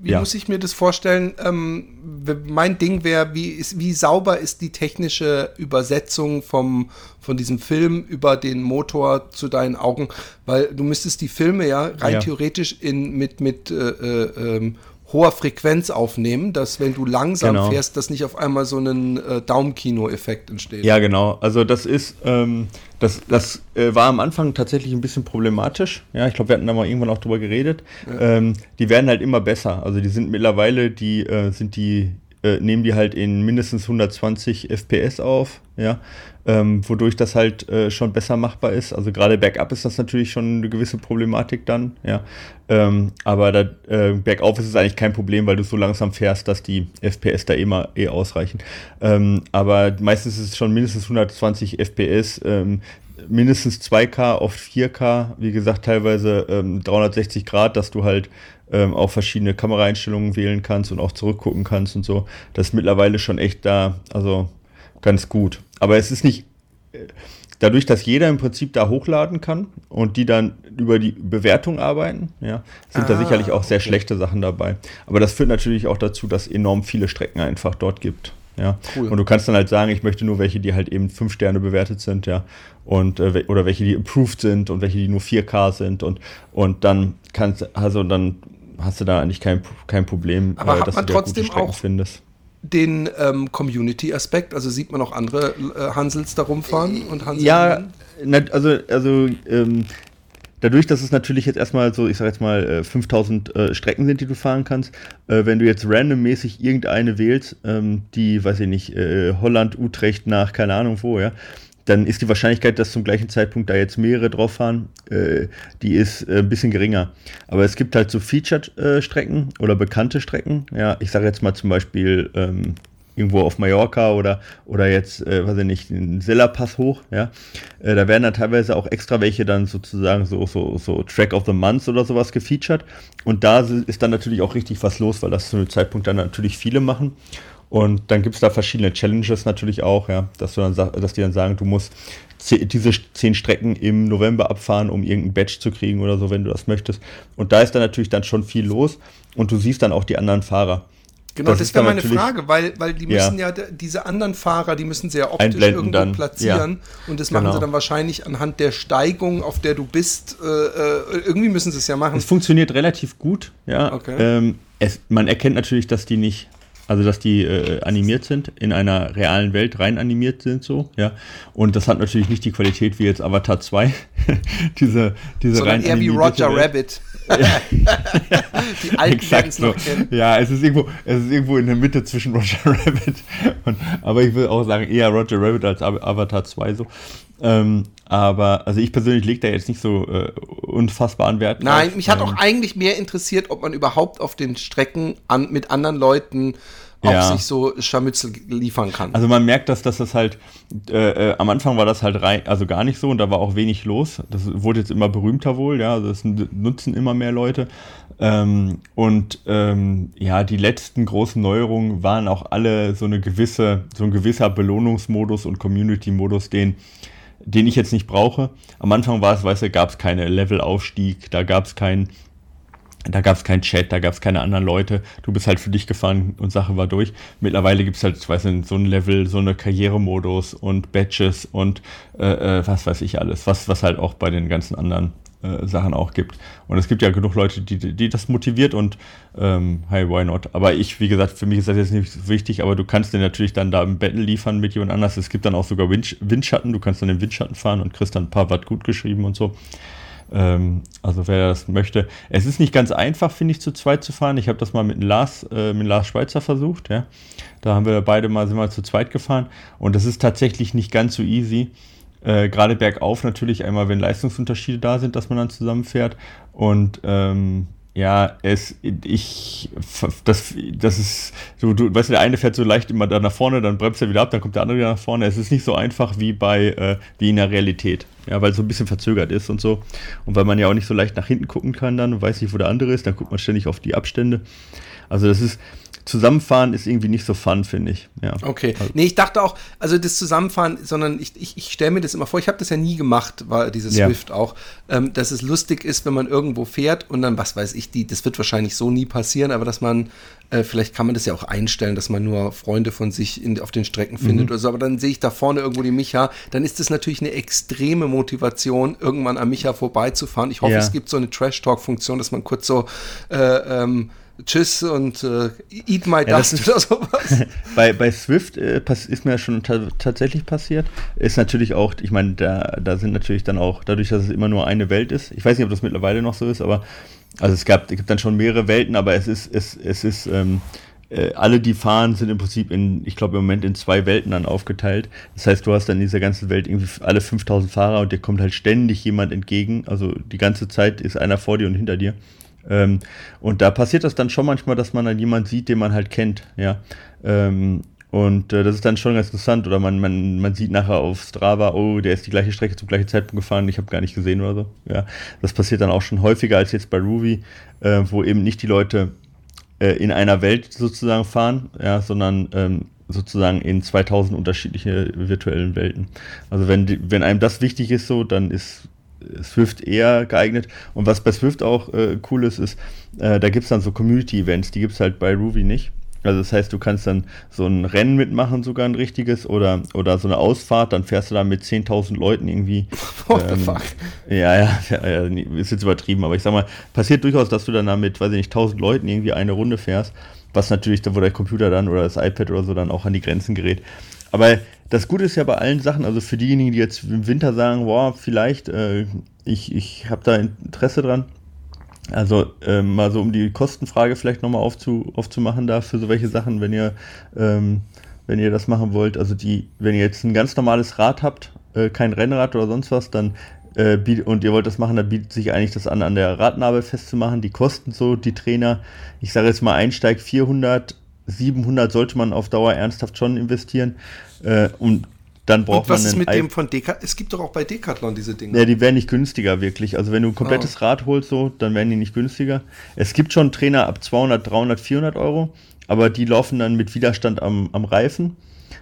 wie ja. muss ich mir das vorstellen? Ähm, mein Ding wäre, wie, wie sauber ist die technische Übersetzung vom, von diesem Film über den Motor zu deinen Augen? Weil du müsstest die Filme ja rein ja. theoretisch in, mit, mit äh, äh, ähm, hoher Frequenz aufnehmen, dass wenn du langsam genau. fährst, dass nicht auf einmal so ein äh, Daumenkino-Effekt entsteht. Ja, genau. Also das ist, ähm, das, das äh, war am Anfang tatsächlich ein bisschen problematisch. Ja, ich glaube, wir hatten da mal irgendwann auch drüber geredet. Ja. Ähm, die werden halt immer besser. Also die sind mittlerweile, die äh, sind die äh, nehmen die halt in mindestens 120 FPS auf, ja, ähm, wodurch das halt äh, schon besser machbar ist. Also gerade bergab ist das natürlich schon eine gewisse Problematik dann, ja. Ähm, aber da, äh, bergauf ist es eigentlich kein Problem, weil du so langsam fährst, dass die FPS da immer eh ausreichen. Ähm, aber meistens ist es schon mindestens 120 FPS. Ähm, mindestens 2K auf 4K, wie gesagt, teilweise ähm, 360 Grad, dass du halt ähm, auch verschiedene Kameraeinstellungen wählen kannst und auch zurückgucken kannst und so. Das ist mittlerweile schon echt da, also ganz gut. Aber es ist nicht, dadurch, dass jeder im Prinzip da hochladen kann und die dann über die Bewertung arbeiten, ja, sind ah, da sicherlich auch sehr okay. schlechte Sachen dabei. Aber das führt natürlich auch dazu, dass es enorm viele Strecken einfach dort gibt. Ja. Cool. Und du kannst dann halt sagen, ich möchte nur welche, die halt eben fünf Sterne bewertet sind, ja. Und äh, oder welche, die improved sind und welche, die nur 4K sind und, und dann kannst also dann hast du da eigentlich kein, kein Problem, Aber äh, dass du trotzdem auch findest. Den ähm, Community-Aspekt, also sieht man auch andere äh, Hansels da rumfahren und Hansel Ja, na, also, also ähm, dadurch, dass es natürlich jetzt erstmal so, ich sag jetzt mal, 5000 äh, äh, Strecken sind, die du fahren kannst, äh, wenn du jetzt randommäßig irgendeine wählst, ähm, die, weiß ich nicht, äh, Holland, Utrecht nach, keine Ahnung wo, ja, dann ist die Wahrscheinlichkeit, dass zum gleichen Zeitpunkt da jetzt mehrere drauf fahren, äh, die ist äh, ein bisschen geringer. Aber es gibt halt so Featured-Strecken oder bekannte Strecken. Ja, ich sage jetzt mal zum Beispiel ähm, irgendwo auf Mallorca oder, oder jetzt, äh, weiß ich nicht, den Silla-Pass hoch, ja. Äh, da werden dann teilweise auch extra welche dann sozusagen so, so, so Track of the Month oder sowas gefeatured. Und da ist dann natürlich auch richtig was los, weil das zu einem Zeitpunkt dann natürlich viele machen. Und dann gibt es da verschiedene Challenges natürlich auch, ja, dass du dann dass die dann sagen, du musst diese zehn Strecken im November abfahren, um irgendein Badge zu kriegen oder so, wenn du das möchtest. Und da ist dann natürlich dann schon viel los und du siehst dann auch die anderen Fahrer. Genau, das, das wäre meine Frage, weil, weil die müssen ja. ja. diese anderen Fahrer, die müssen sehr optisch irgendwo dann. platzieren. Ja. Und das machen genau. sie dann wahrscheinlich anhand der Steigung, auf der du bist. Äh, äh, irgendwie müssen sie es ja machen. Es funktioniert relativ gut, ja. Okay. Ähm, es, man erkennt natürlich, dass die nicht also dass die äh, animiert sind, in einer realen Welt rein animiert sind so, ja. Und das hat natürlich nicht die Qualität wie jetzt Avatar 2, <laughs> diese, diese Sondern rein eher wie Roger Welt. Rabbit. <laughs> die alten Exakt so. Ja, es ist irgendwo, es ist irgendwo in der Mitte zwischen Roger <laughs> Rabbit und, aber ich will auch sagen, eher Roger Rabbit als Avatar 2 so. Ähm, aber also ich persönlich lege da jetzt nicht so äh, unfassbaren Wert Nein, auf. mich hat auch eigentlich mehr interessiert, ob man überhaupt auf den Strecken an, mit anderen Leuten auch ja. sich so Scharmützel liefern kann. Also man merkt, dass, dass das halt, äh, äh, am Anfang war das halt rein, also gar nicht so und da war auch wenig los. Das wurde jetzt immer berühmter wohl, ja, also das nutzen immer mehr Leute. Ähm, und ähm, ja, die letzten großen Neuerungen waren auch alle so eine gewisse, so ein gewisser Belohnungsmodus und Community-Modus, den den ich jetzt nicht brauche. Am Anfang war es, weißt du, gab es keine Levelaufstieg, da gab es kein, da gab es keinen Chat, da gab es keine anderen Leute. Du bist halt für dich gefahren und Sache war durch. Mittlerweile gibt es halt, ich weiß nicht, so ein Level, so eine Karrieremodus und Badges und äh, äh, was weiß ich alles, was, was halt auch bei den ganzen anderen äh, Sachen auch gibt. Und es gibt ja genug Leute, die, die das motiviert und ähm, hey, why not? Aber ich, wie gesagt, für mich ist das jetzt nicht so wichtig, aber du kannst dir natürlich dann da im Battle liefern mit jemand anders. Es gibt dann auch sogar Wind, Windschatten, du kannst dann den Windschatten fahren und kriegst dann ein paar Watt gut geschrieben und so. Ähm, also wer das möchte. Es ist nicht ganz einfach, finde ich, zu zweit zu fahren. Ich habe das mal mit Lars, äh, mit Lars Schweizer versucht, ja. Da haben wir beide mal, sind wir zu zweit gefahren und das ist tatsächlich nicht ganz so easy. Äh, Gerade bergauf natürlich einmal, wenn Leistungsunterschiede da sind, dass man dann zusammenfährt. Und ähm, ja, es, ich, das, das ist, so, du weißt, der eine fährt so leicht immer da nach vorne, dann bremst er wieder ab, dann kommt der andere wieder nach vorne. Es ist nicht so einfach wie bei, äh, wie in der Realität. Ja, weil es so ein bisschen verzögert ist und so. Und weil man ja auch nicht so leicht nach hinten gucken kann dann weiß nicht, wo der andere ist, dann guckt man ständig auf die Abstände. Also das ist, Zusammenfahren ist irgendwie nicht so fun, finde ich. Ja. Okay. Also. Nee, ich dachte auch, also das Zusammenfahren, sondern ich, ich, ich stelle mir das immer vor, ich habe das ja nie gemacht, war dieses ja. Swift auch, ähm, dass es lustig ist, wenn man irgendwo fährt und dann, was weiß ich, die, das wird wahrscheinlich so nie passieren, aber dass man, äh, vielleicht kann man das ja auch einstellen, dass man nur Freunde von sich in, auf den Strecken findet mhm. oder so, aber dann sehe ich da vorne irgendwo die Micha, dann ist das natürlich eine extreme Motivation, irgendwann am Micha vorbeizufahren. Ich hoffe, ja. es gibt so eine Trash-Talk-Funktion, dass man kurz so äh, ähm, Tschüss und äh, Eat My ja, Dust oder sowas. <laughs> bei, bei Swift äh, ist mir schon tatsächlich passiert. Ist natürlich auch, ich meine, da, da sind natürlich dann auch, dadurch, dass es immer nur eine Welt ist, ich weiß nicht, ob das mittlerweile noch so ist, aber also es gab, es gibt dann schon mehrere Welten, aber es ist, es, es ist, ähm, äh, alle, die fahren, sind im Prinzip in, ich glaube im Moment in zwei Welten dann aufgeteilt. Das heißt, du hast dann in dieser ganzen Welt irgendwie alle 5000 Fahrer und dir kommt halt ständig jemand entgegen. Also die ganze Zeit ist einer vor dir und hinter dir. Ähm, und da passiert das dann schon manchmal, dass man dann jemanden sieht, den man halt kennt, ja. Ähm, und äh, das ist dann schon ganz interessant. Oder man, man, man sieht nachher auf Strava, oh, der ist die gleiche Strecke zum gleichen Zeitpunkt gefahren, ich habe gar nicht gesehen oder so. Ja, das passiert dann auch schon häufiger als jetzt bei Ruby, äh, wo eben nicht die Leute äh, in einer Welt sozusagen fahren, ja, sondern ähm, sozusagen in 2000 unterschiedliche virtuellen Welten. Also wenn, wenn einem das wichtig ist, so, dann ist Swift eher geeignet. Und was bei Swift auch äh, cool ist, ist, äh, da gibt es dann so Community-Events, die gibt es halt bei Ruby nicht. Also das heißt, du kannst dann so ein Rennen mitmachen, sogar ein richtiges, oder, oder so eine Ausfahrt, dann fährst du da mit 10.000 Leuten irgendwie. <laughs> What ähm, the fuck? Ja, ja, <laughs> ja, ist jetzt übertrieben, aber ich sag mal, passiert durchaus, dass du dann da mit, weiß ich nicht, 1.000 Leuten irgendwie eine Runde fährst, was natürlich, wo der Computer dann oder das iPad oder so dann auch an die Grenzen gerät. Aber das Gute ist ja bei allen Sachen, also für diejenigen, die jetzt im Winter sagen, boah, vielleicht, äh, ich, ich habe da Interesse dran. Also äh, mal so um die Kostenfrage vielleicht nochmal aufzu, aufzumachen da für so welche Sachen, wenn ihr, ähm, wenn ihr das machen wollt. Also die, wenn ihr jetzt ein ganz normales Rad habt, äh, kein Rennrad oder sonst was, dann äh, und ihr wollt das machen, dann bietet sich eigentlich das an, an der Radnabel festzumachen. Die kosten so, die Trainer, ich sage jetzt mal Einsteig 400, 700 sollte man auf Dauer ernsthaft schon investieren. Äh, und dann braucht und was man ist mit dem von Decathlon? Es gibt doch auch bei Decathlon diese Dinge. Ja, die werden nicht günstiger wirklich. Also wenn du ein komplettes oh. Rad holst, so, dann werden die nicht günstiger. Es gibt schon Trainer ab 200, 300, 400 Euro, aber die laufen dann mit Widerstand am, am Reifen.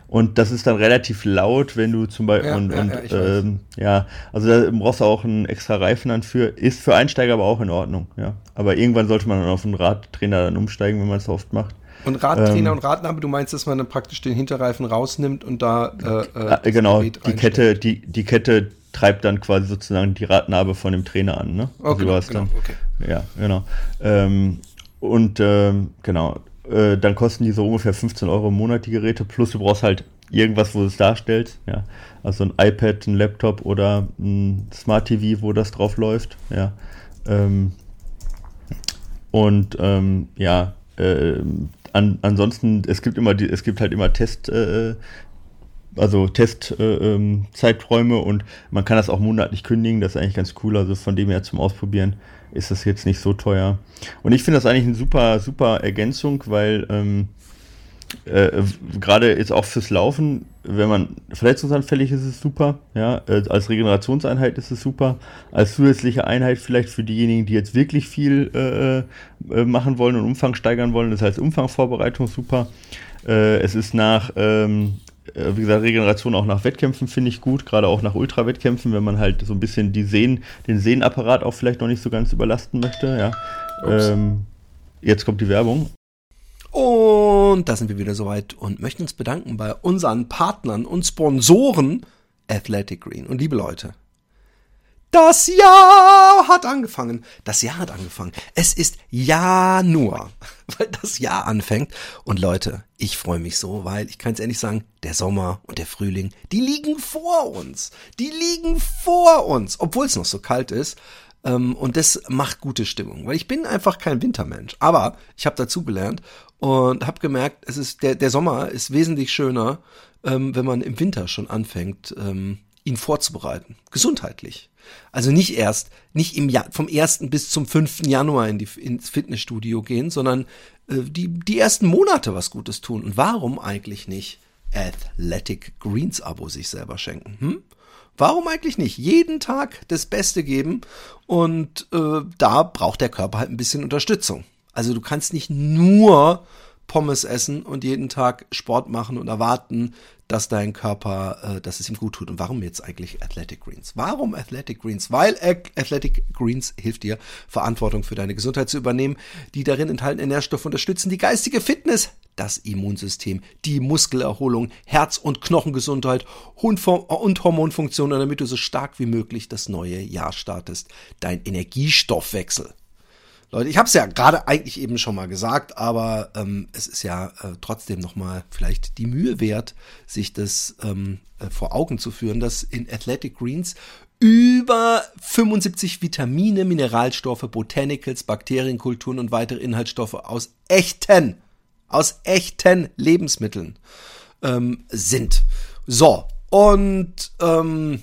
und das ist dann relativ laut, wenn du zum Beispiel, Ja, und, ja, und ja, ähm, ja, also da brauchst du auch einen extra Reifen dann für. Ist für Einsteiger aber auch in Ordnung, ja. Aber irgendwann sollte man dann auf einen Radtrainer dann umsteigen, wenn man es so oft macht. Und Radtrainer Ähm. und Radnabe, du meinst, dass man dann praktisch den Hinterreifen rausnimmt und da äh, äh, Ah, das genau, die reinstellt? Kette, die, die Kette treibt dann quasi sozusagen die Radnabe von dem Trainer an, ne? Du hast genau, dann, okay. Ja, genau. Ähm, und ähm, genau, äh, dann kosten die so ungefähr 15 Euro im Monat die Geräte, plus du brauchst halt irgendwas, wo du es darstellst, ja. Also ein iPad, ein Laptop oder ein Smart TV, wo das drauf läuft, ja. Ähm, und ähm, ja, äh, an, ansonsten, es gibt immer die, es gibt halt immer Test, äh, also Testzeiträume äh, ähm, und man kann das auch monatlich kündigen, das ist eigentlich ganz cool. Also von dem her zum Ausprobieren ist das jetzt nicht so teuer. Und ich finde das eigentlich eine super, super Ergänzung, weil ähm, äh, gerade jetzt auch fürs Laufen, wenn man verletzungsanfällig ist, ist es super. Ja, äh, als Regenerationseinheit ist es super. Als zusätzliche Einheit vielleicht für diejenigen, die jetzt wirklich viel äh, äh, machen wollen und Umfang steigern wollen, das heißt Umfangvorbereitung super. Äh, es ist nach, ähm, äh, wie gesagt, Regeneration auch nach Wettkämpfen finde ich gut, gerade auch nach Ultrawettkämpfen, wenn man halt so ein bisschen die Sehnen, den Sehnenapparat auch vielleicht noch nicht so ganz überlasten möchte. Ja. Ähm, jetzt kommt die Werbung. Und da sind wir wieder soweit und möchten uns bedanken bei unseren Partnern und Sponsoren Athletic Green. Und liebe Leute, das Jahr hat angefangen. Das Jahr hat angefangen. Es ist Januar, <laughs> weil das Jahr anfängt. Und Leute, ich freue mich so, weil ich kann es ehrlich sagen, der Sommer und der Frühling, die liegen vor uns. Die liegen vor uns, obwohl es noch so kalt ist. Ähm, Und das macht gute Stimmung, weil ich bin einfach kein Wintermensch. Aber ich habe dazugelernt und habe gemerkt, es ist der, der Sommer ist wesentlich schöner, ähm, wenn man im Winter schon anfängt, ähm, ihn vorzubereiten. Gesundheitlich. Also nicht erst, nicht im Jahr, vom 1. bis zum 5. Januar in die, ins Fitnessstudio gehen, sondern äh, die, die ersten Monate was Gutes tun. Und warum eigentlich nicht Athletic Greens Abo sich selber schenken? Hm? Warum eigentlich nicht? Jeden Tag das Beste geben und äh, da braucht der Körper halt ein bisschen Unterstützung. Also du kannst nicht nur Pommes essen und jeden Tag Sport machen und erwarten, dass dein Körper, äh, dass es ihm gut tut. Und warum jetzt eigentlich Athletic Greens? Warum Athletic Greens? Weil Athletic Greens hilft dir, Verantwortung für deine Gesundheit zu übernehmen. Die darin enthaltenen Nährstoffe unterstützen die geistige Fitness, das Immunsystem, die Muskelerholung, Herz- und Knochengesundheit und Hormonfunktion, damit du so stark wie möglich das neue Jahr startest. Dein Energiestoffwechsel. Leute, ich habe es ja gerade eigentlich eben schon mal gesagt, aber ähm, es ist ja äh, trotzdem noch mal vielleicht die Mühe wert, sich das ähm, äh, vor Augen zu führen, dass in Athletic Greens über 75 Vitamine, Mineralstoffe, Botanicals, Bakterienkulturen und weitere Inhaltsstoffe aus echten, aus echten Lebensmitteln ähm, sind. So, und ähm,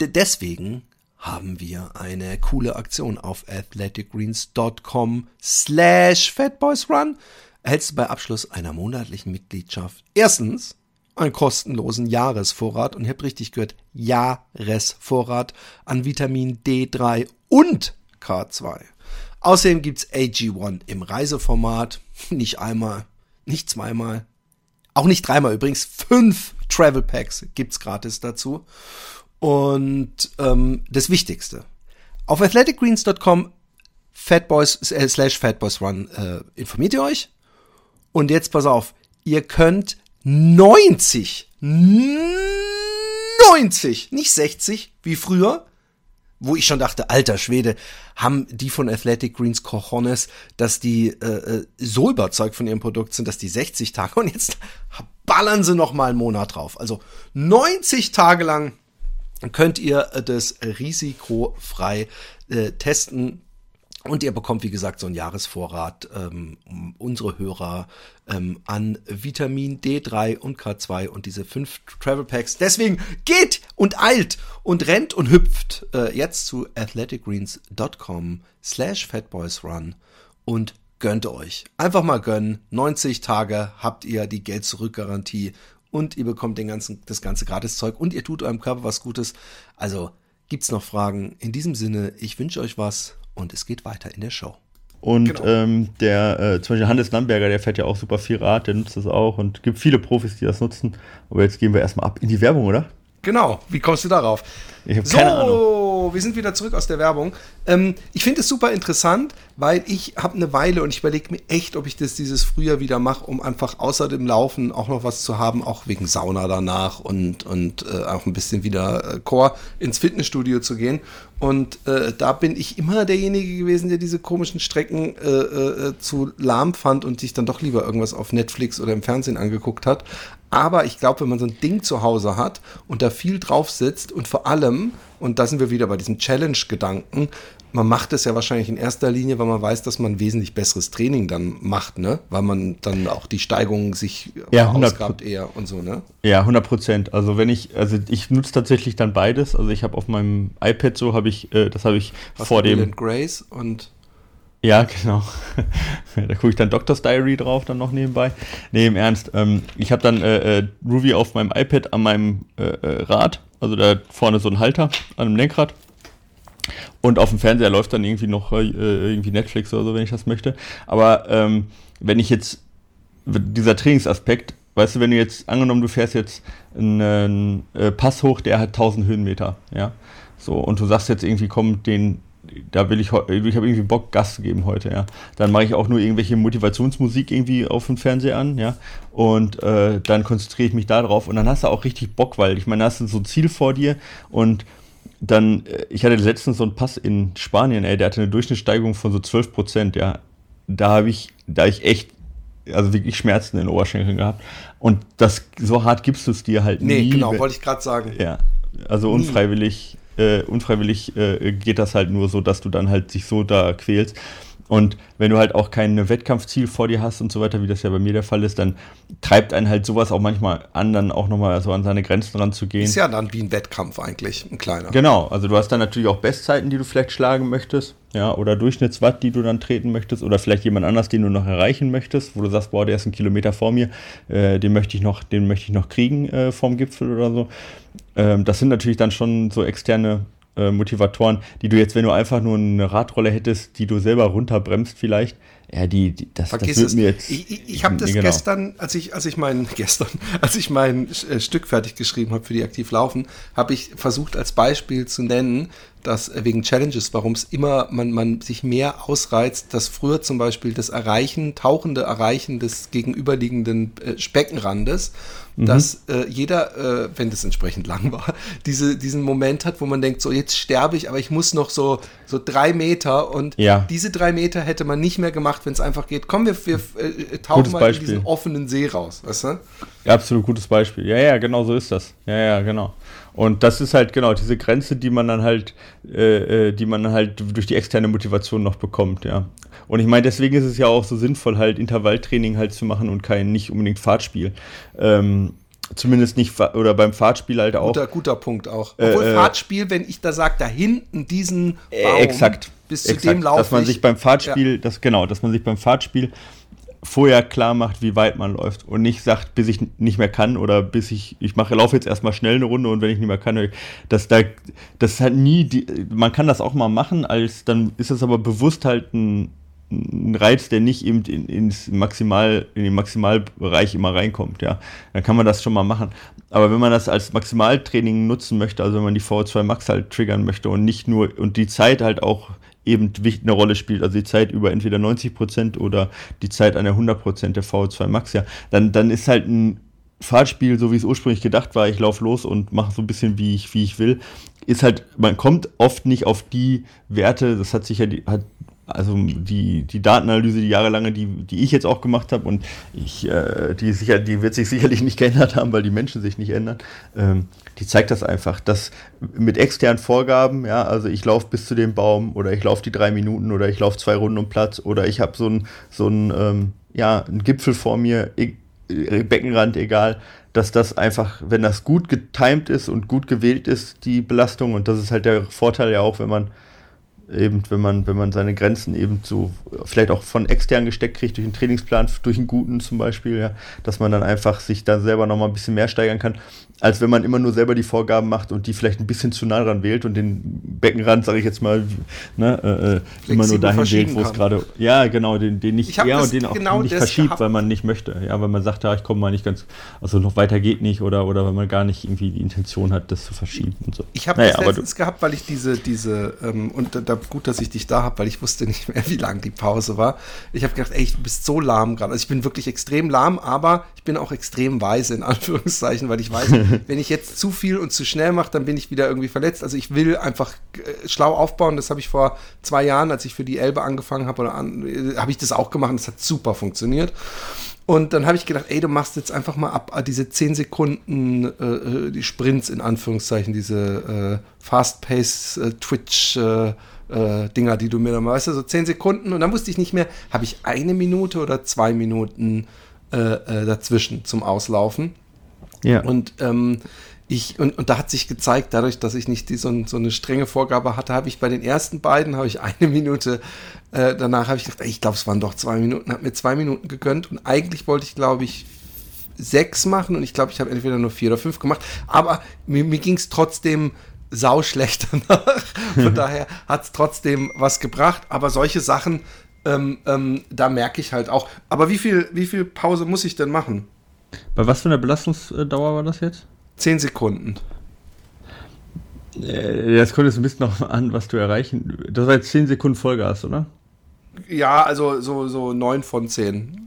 deswegen haben wir eine coole Aktion auf athleticgreens.com slash fatboysrun. Erhältst du bei Abschluss einer monatlichen Mitgliedschaft erstens einen kostenlosen Jahresvorrat und ihr habt richtig gehört, Jahresvorrat an Vitamin D3 und K2. Außerdem gibt's AG1 im Reiseformat, nicht einmal, nicht zweimal, auch nicht dreimal. Übrigens, fünf Travel Packs gibt's gratis dazu. Und ähm, das Wichtigste, auf athleticgreens.com fatboys äh, slash fatboysrun äh, informiert ihr euch. Und jetzt pass auf, ihr könnt 90, 90, nicht 60 wie früher, wo ich schon dachte, alter Schwede, haben die von Athletic Greens Cojones, dass die äh, äh, so überzeugt von ihrem Produkt sind, dass die 60 Tage und jetzt ballern sie noch mal einen Monat drauf. Also 90 Tage lang könnt ihr das risikofrei äh, testen. Und ihr bekommt, wie gesagt, so einen Jahresvorrat ähm, unsere Hörer ähm, an Vitamin D3 und K2 und diese fünf Travel Packs. Deswegen geht und eilt und rennt und hüpft äh, jetzt zu athleticgreens.com slash fatboysrun und gönnt euch. Einfach mal gönnen. 90 Tage habt ihr die Geld-Zurück-Garantie und ihr bekommt den ganzen, das ganze Gratiszeug und ihr tut eurem Körper was Gutes. Also gibt's noch Fragen? In diesem Sinne, ich wünsche euch was und es geht weiter in der Show. Und genau. ähm, der, äh, zum Beispiel Hannes Lamberger, der fährt ja auch super viel Rad, der nutzt das auch und gibt viele Profis, die das nutzen. Aber jetzt gehen wir erstmal ab in die Werbung, oder? Genau, wie kommst du darauf? Ich so, keine Ahnung. wir sind wieder zurück aus der Werbung. Ähm, ich finde es super interessant, weil ich habe eine Weile und ich überlege mir echt, ob ich das dieses Frühjahr wieder mache, um einfach außer dem Laufen auch noch was zu haben, auch wegen Sauna danach und, und äh, auch ein bisschen wieder äh, Core ins Fitnessstudio zu gehen. Und äh, da bin ich immer derjenige gewesen, der diese komischen Strecken äh, äh, zu lahm fand und sich dann doch lieber irgendwas auf Netflix oder im Fernsehen angeguckt hat. Aber ich glaube, wenn man so ein Ding zu Hause hat und da viel drauf sitzt und vor allem, und da sind wir wieder bei diesem Challenge-Gedanken, man macht es ja wahrscheinlich in erster Linie, weil man weiß, dass man wesentlich besseres Training dann macht, ne? Weil man dann auch die Steigung sich ja, ausgabt eher und so, ne? Ja, 100 Prozent. Also wenn ich, also ich nutze tatsächlich dann beides. Also ich habe auf meinem iPad so, habe ich, äh, das habe ich Was vor dem... Grace und ja, genau. <laughs> da gucke ich dann Doctor's Diary drauf, dann noch nebenbei. Nee, im Ernst. Ähm, ich habe dann äh, äh, Ruby auf meinem iPad an meinem äh, äh, Rad, also da vorne so ein Halter an einem Lenkrad. Und auf dem Fernseher läuft dann irgendwie noch äh, irgendwie Netflix oder so, wenn ich das möchte. Aber ähm, wenn ich jetzt, dieser Trainingsaspekt, weißt du, wenn du jetzt, angenommen, du fährst jetzt einen äh, Pass hoch, der hat 1000 Höhenmeter, ja. So, und du sagst jetzt irgendwie, komm, den da will ich, ich habe irgendwie Bock, Gas zu geben heute, ja. Dann mache ich auch nur irgendwelche Motivationsmusik irgendwie auf dem Fernseher an, ja. Und äh, dann konzentriere ich mich da drauf und dann hast du auch richtig Bock, weil ich meine, da hast du so ein Ziel vor dir und dann, äh, ich hatte letztens so einen Pass in Spanien, ey, der hatte eine Durchschnittssteigerung von so 12 Prozent, ja. Da habe ich, da ich echt, also wirklich Schmerzen in den Oberschenkeln gehabt. Und das, so hart gibst du es dir halt nee, nie. Nee, genau, wollte ich gerade sagen. Ja, also unfreiwillig äh, unfreiwillig äh, geht das halt nur so, dass du dann halt sich so da quälst. Und wenn du halt auch kein Wettkampfziel vor dir hast und so weiter, wie das ja bei mir der Fall ist, dann treibt einen halt sowas auch manchmal an, dann auch nochmal so an seine Grenzen ranzugehen. Ist ja dann wie ein Wettkampf eigentlich, ein kleiner. Genau, also du hast dann natürlich auch Bestzeiten, die du vielleicht schlagen möchtest, ja, oder Durchschnittswatt, die du dann treten möchtest, oder vielleicht jemand anders, den du noch erreichen möchtest, wo du sagst, boah, der ist ein Kilometer vor mir, äh, den möchte ich noch, den möchte ich noch kriegen äh, vom Gipfel oder so. Ähm, das sind natürlich dann schon so externe äh, Motivatoren, die du jetzt, wenn du einfach nur eine Radrolle hättest, die du selber runterbremst vielleicht, ja, die, die das, Vergiss das wird es. mir jetzt. Ich, ich, ich habe das genau. gestern, als ich, als ich mein, <laughs> gestern, als ich mein äh, Stück fertig geschrieben habe für die Aktiv Laufen, habe ich versucht als Beispiel zu nennen, dass äh, wegen Challenges, warum es immer man, man sich mehr ausreizt, dass früher zum Beispiel das Erreichen, tauchende Erreichen des gegenüberliegenden äh, Mhm. dass äh, jeder, äh, wenn das entsprechend lang war, <laughs> diese, diesen Moment hat, wo man denkt, so jetzt sterbe ich, aber ich muss noch so, so drei Meter und ja. diese drei Meter hätte man nicht mehr gemacht, wenn es einfach geht, komm, wir, wir äh, tauchen gutes mal Beispiel. in diesen offenen See raus, weißt du? Ja, absolut gutes Beispiel. Ja, ja, genau so ist das. Ja, ja, genau. Und das ist halt genau diese Grenze, die man dann halt, äh, äh die man halt durch die externe Motivation noch bekommt, ja. Und ich meine, deswegen ist es ja auch so sinnvoll, halt Intervalltraining halt zu machen und kein nicht unbedingt Fahrtspiel. Ähm, zumindest nicht, oder beim Fahrtspiel halt auch. Guter, guter Punkt auch. Äh, Obwohl äh, Fahrtspiel, wenn ich da sage, da hinten diesen Baum, exakt, bis zu exakt, dem laufe Dass man sich beim Fahrtspiel, ja. das, genau, dass man sich beim Fahrtspiel vorher klar macht, wie weit man läuft und nicht sagt, bis ich nicht mehr kann oder bis ich, ich mache, laufe jetzt erstmal schnell eine Runde und wenn ich nicht mehr kann, dass da, das halt nie, die, man kann das auch mal machen, als dann ist es aber bewusst halt ein ein Reiz, der nicht eben in, ins Maximal, in den Maximalbereich immer reinkommt, ja. Dann kann man das schon mal machen. Aber wenn man das als Maximaltraining nutzen möchte, also wenn man die VO2 Max halt triggern möchte und nicht nur, und die Zeit halt auch eben eine Rolle spielt, also die Zeit über entweder 90 Prozent oder die Zeit an der 100 Prozent der VO2 Max, ja, dann, dann ist halt ein Fahrtspiel, so wie es ursprünglich gedacht war, ich laufe los und mache so ein bisschen, wie ich, wie ich will, ist halt, man kommt oft nicht auf die Werte, das hat sich ja, die, hat also die, die Datenanalyse, die jahrelange, die, die ich jetzt auch gemacht habe und ich, äh, die, sicher, die wird sich sicherlich nicht geändert haben, weil die Menschen sich nicht ändern, ähm, die zeigt das einfach, dass mit externen Vorgaben, ja, also ich laufe bis zu dem Baum oder ich laufe die drei Minuten oder ich laufe zwei Runden um Platz oder ich habe so einen so ähm, ja, einen Gipfel vor mir, e Beckenrand, egal, dass das einfach, wenn das gut getimt ist und gut gewählt ist, die Belastung und das ist halt der Vorteil ja auch, wenn man eben, wenn man, wenn man seine Grenzen eben so vielleicht auch von extern gesteckt kriegt, durch einen Trainingsplan, durch einen guten zum Beispiel, ja, dass man dann einfach sich da selber nochmal ein bisschen mehr steigern kann als wenn man immer nur selber die Vorgaben macht und die vielleicht ein bisschen zu nah dran wählt und den Beckenrand, sage ich jetzt mal, ne, äh, äh immer nur dahin wählt, wo es gerade, ja genau, den, den nicht, ja, und den auch genau nicht verschiebt, gehabt. weil man nicht möchte, ja, weil man sagt, ja, ich komme mal nicht ganz, also noch weiter geht nicht oder, oder weil man gar nicht irgendwie die Intention hat, das zu verschieben und so. Ich habe naja, das letztens gehabt, weil ich diese, diese, ähm, und da, gut, dass ich dich da habe, weil ich wusste nicht mehr, wie lang die Pause war. Ich habe gedacht, ey, du bist so lahm gerade, also ich bin wirklich extrem lahm, aber ich bin auch extrem weise, in <laughs> Anführungszeichen, weil ich weiß, <laughs> wenn ich jetzt zu viel und zu schnell mache, dann bin ich wieder irgendwie verletzt. Also ich will einfach äh, schlau aufbauen. Das habe ich vor zwei Jahren, als ich für die Elbe angefangen habe, äh, habe ich das auch gemacht. Das hat super funktioniert. Und dann habe ich gedacht, ey, du machst jetzt einfach mal ab äh, diese 10 Sekunden, äh, die Sprints in Anführungszeichen, diese äh, Fast-Pace äh, äh, Dinger, die du mir dann mal, weißt du, so 10 Sekunden und dann wusste ich nicht mehr, habe ich eine Minute oder zwei Minuten dazwischen zum Auslaufen. Ja. Und ähm, ich, und, und da hat sich gezeigt, dadurch, dass ich nicht die, so, so eine strenge Vorgabe hatte, habe ich bei den ersten beiden habe ich eine Minute, äh, danach habe ich gedacht, ich glaube, es waren doch zwei Minuten, habe mir zwei Minuten gegönnt und eigentlich wollte ich, glaube ich, sechs machen und ich glaube, ich habe entweder nur vier oder fünf gemacht, aber mir, mir ging es trotzdem sau schlecht <laughs> danach. Von <laughs> daher hat es trotzdem was gebracht, aber solche Sachen, ähm, ähm, da merke ich halt auch. Aber wie viel, wie viel Pause muss ich denn machen? Bei was für einer Belastungsdauer war das jetzt? Zehn Sekunden. Äh, das kommt jetzt ein bisschen noch an, was du erreichen. Das war jetzt 10 Sekunden Vollgas, oder? Ja, also so, so 9 von 10.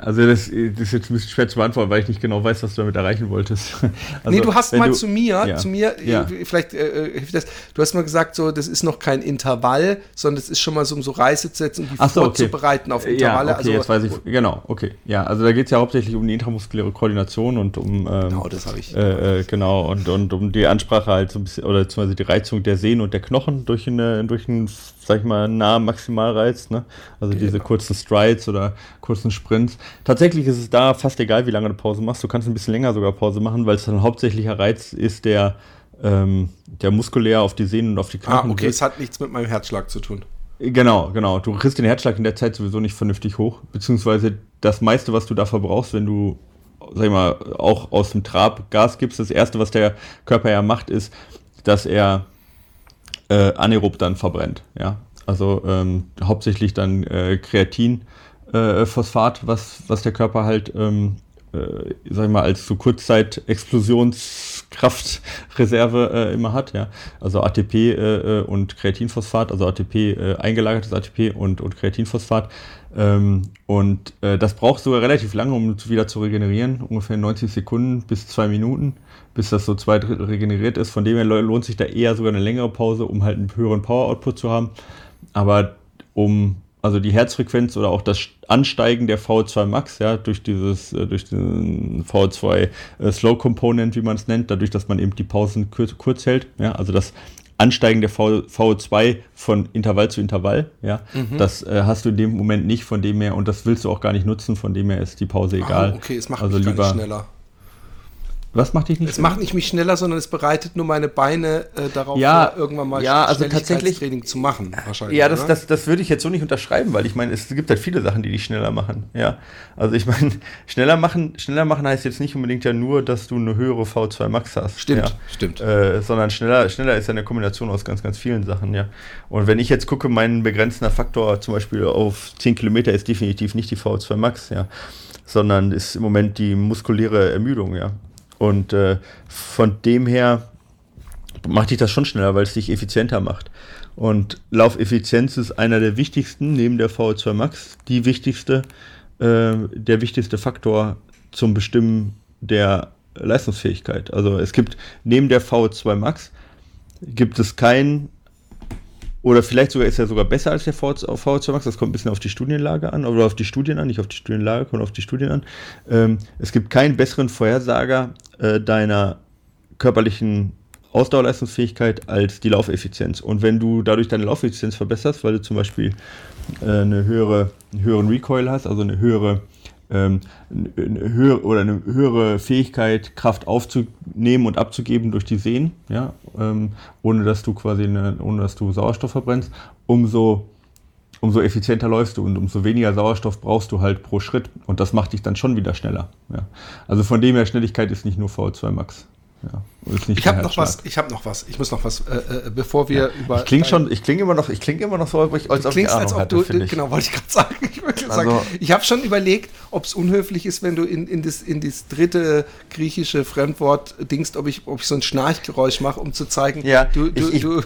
Also das, das, ist jetzt ein bisschen schwer zu beantworten, weil ich nicht genau weiß, was du damit erreichen wolltest. <laughs> Also, nee, du hast mal du, zu mir, ja, zu mir, ja. vielleicht äh, äh, hilft das, du hast mal gesagt, so, das ist noch kein Intervall, sondern das ist schon mal so, um so Reise zu setzen und die so, vorzubereiten okay. auf Intervalle. Ja, okay, also, jetzt weiß ich, genau, okay. Ja, also da geht es ja hauptsächlich um die intramuskuläre Koordination und um ähm, genau, das habe ich. Äh, äh, genau, und, und um die Ansprache halt so ein bisschen, oder beziehungsweise die Reizung der Sehnen und der Knochen durch, eine, durch einen, sag ich mal, nahen Maximalreiz, ne? Also genau. diese kurzen Strides oder kurzen Sprints. Tatsächlich ist es da fast egal, wie lange du Pause machst. Du kannst ein bisschen länger sogar Pause machen, weil es dann hauptsächlicher Reiz ist, der, ähm, der muskulär auf die Sehnen und auf die Knochen. Ah, okay, es hat nichts mit meinem Herzschlag zu tun. Genau, genau. Du kriegst den Herzschlag in der Zeit sowieso nicht vernünftig hoch. Beziehungsweise das meiste, was du da verbrauchst, wenn du, sag ich mal, auch aus dem Trab Gas gibst, das erste, was der Körper ja macht, ist, dass er äh, anaerob dann verbrennt. Ja, also ähm, hauptsächlich dann äh, Kreatin äh, was, was der Körper halt, ähm, äh, sag ich mal, als so Kurzzeit-Explosionskraftreserve äh, immer hat, ja. Also ATP äh, äh, und Kreatinphosphat, also ATP, eingelagertes ATP und, und Kreatinphosphat. Ähm, und äh, das braucht sogar relativ lange, um wieder zu regenerieren, ungefähr 90 Sekunden bis zwei Minuten, bis das so zwei Drittel regeneriert ist. Von dem her lohnt sich da eher sogar eine längere Pause, um halt einen höheren Power-Output zu haben. Aber um also die Herzfrequenz oder auch das Ansteigen der V2 Max, ja, durch dieses, äh, durch den V2 äh, Slow Component, wie man es nennt, dadurch, dass man eben die Pausen kurz, kurz hält, ja, also das Ansteigen der v, VO2 von Intervall zu Intervall, ja, mhm. das äh, hast du in dem Moment nicht, von dem her, und das willst du auch gar nicht nutzen, von dem her ist die Pause ah, egal. Ah, okay, es macht also lieber, schneller. Was macht dich nicht Es schneller? macht nicht mich schneller, sondern es bereitet nur meine Beine äh, darauf ja, vor, irgendwann mal ja, also tatsächlich Training zu machen. Wahrscheinlich, ja, das, das, das würde ich jetzt so nicht unterschreiben, weil ich meine, es gibt halt viele Sachen, die dich schneller machen. Ja, also ich meine, <laughs> schneller machen, schneller machen heißt jetzt nicht unbedingt ja nur, dass du eine höhere V2 Max hast. Stimmt, ja. stimmt. Äh, sondern schneller, schneller ist ja eine Kombination aus ganz, ganz vielen Sachen. Ja. Und wenn ich jetzt gucke, mein begrenzender Faktor zum Beispiel auf 10 Kilometer ist definitiv nicht die V2 Max. Ja sondern ist im Moment die muskuläre Ermüdung, ja. Und äh, von dem her macht dich das schon schneller, weil es dich effizienter macht. Und Laufeffizienz ist einer der wichtigsten, neben der VO2 Max, die wichtigste, äh, der wichtigste Faktor zum Bestimmen der Leistungsfähigkeit. Also es gibt neben der VO2 Max gibt es kein oder vielleicht sogar ist er sogar besser als der VO2 Max. Das kommt ein bisschen auf die Studienlage an, oder auf die Studien an, nicht auf die Studienlage, kommt auf die Studien an. Ähm, es gibt keinen besseren Vorhersager äh, deiner körperlichen Ausdauerleistungsfähigkeit als die Laufeffizienz. Und wenn du dadurch deine Laufeffizienz verbesserst, weil du zum Beispiel äh, eine höhere, einen höheren Recoil hast, also eine höhere ähm, eine höhere oder eine höhere Fähigkeit, Kraft aufzunehmen und abzugeben durch die Sehnen, ja, ähm, ohne dass du quasi eine, ohne dass du Sauerstoff verbrennst, umso umso effizienter läufst du und umso weniger Sauerstoff brauchst du halt pro Schritt. Und das macht dich dann schon wieder schneller. Ja. Also von dem her, Schnelligkeit ist nicht nur VO2 Max. Ja, ich habe noch was, ich habe noch was, ich muss noch was, äh, äh, bevor wir ja, über. Ich klinge schon, ich klinge immer noch, ich klinge immer noch so, als, ob ich Ahnung als ob hatte, du, genau, wollte ich gerade sagen. <laughs> Ich, also, ich habe schon überlegt, ob es unhöflich ist, wenn du in, in, das, in das dritte griechische Fremdwort dingst, ob ich, ob ich so ein Schnarchgeräusch mache, um zu zeigen, ja, du, du, ich, du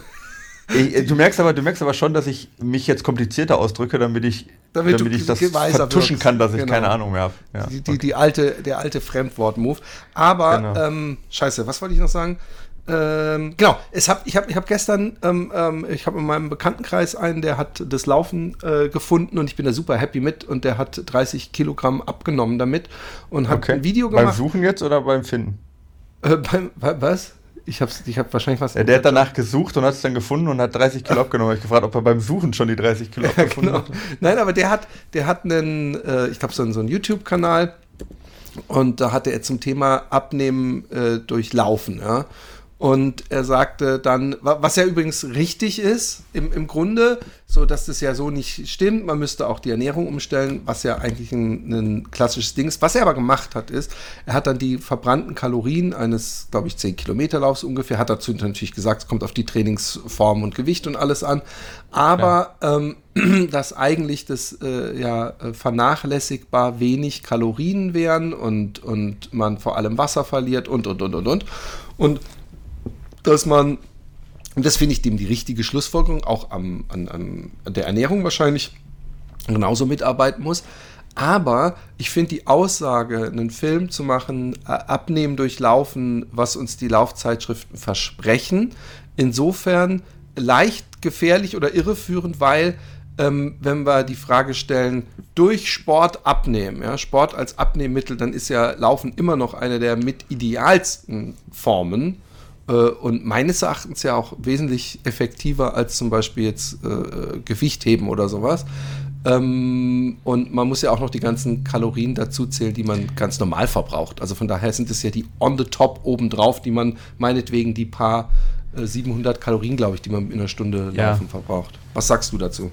ich, du, merkst aber, du merkst aber schon, dass ich mich jetzt komplizierter ausdrücke, damit ich, damit, damit ich das vertuschen kann, dass ich genau. keine Ahnung mehr habe. Ja, die, die, okay. die, alte, der alte Fremdwort-Move. Aber, genau. ähm, scheiße, was wollte ich noch sagen? Ähm, genau, es hab, ich habe ich hab gestern, ähm, ähm, ich habe in meinem Bekanntenkreis einen, der hat das Laufen äh, gefunden und ich bin da super happy mit und der hat 30 Kilogramm abgenommen damit und hat okay. ein Video gemacht. Beim Suchen jetzt oder beim Finden? Äh, beim, was? Ich habe ich hab wahrscheinlich was. Ja, der hat danach gesucht und hat es dann gefunden und hat 30 Kilo <laughs> abgenommen. Ich gefragt, ob er beim Suchen schon die 30 Kilo ja, abgefunden genau. hat. Nein, aber der hat, der hat einen, äh, ich glaube, so, so einen YouTube-Kanal und da hatte er zum Thema Abnehmen äh, durch Laufen. Ja? Und er sagte dann, was ja übrigens richtig ist, im, im Grunde, so dass das ja so nicht stimmt, man müsste auch die Ernährung umstellen, was ja eigentlich ein, ein klassisches Ding ist. Was er aber gemacht hat, ist, er hat dann die verbrannten Kalorien eines, glaube ich, 10 Kilometer Laufs ungefähr, hat dazu natürlich gesagt, es kommt auf die Trainingsform und Gewicht und alles an, aber ja. ähm, <clears throat> dass eigentlich das äh, ja äh, vernachlässigbar wenig Kalorien wären und, und man vor allem Wasser verliert und, und, und, und, und. Und dass man, und das finde ich dem die richtige Schlussfolgerung, auch am, an, an der Ernährung wahrscheinlich genauso mitarbeiten muss. Aber ich finde die Aussage, einen Film zu machen, äh, abnehmen durch Laufen, was uns die Laufzeitschriften versprechen, insofern leicht gefährlich oder irreführend, weil ähm, wenn wir die Frage stellen, durch Sport abnehmen, ja, Sport als Abnehmmittel, dann ist ja Laufen immer noch eine der mit idealsten Formen und meines Erachtens ja auch wesentlich effektiver als zum Beispiel jetzt äh, Gewichtheben oder sowas. Ähm, und man muss ja auch noch die ganzen Kalorien dazu zählen, die man ganz normal verbraucht. Also von daher sind es ja die on the top obendrauf, die man meinetwegen die paar äh, 700 Kalorien, glaube ich, die man in einer Stunde ja. laufen verbraucht. Was sagst du dazu?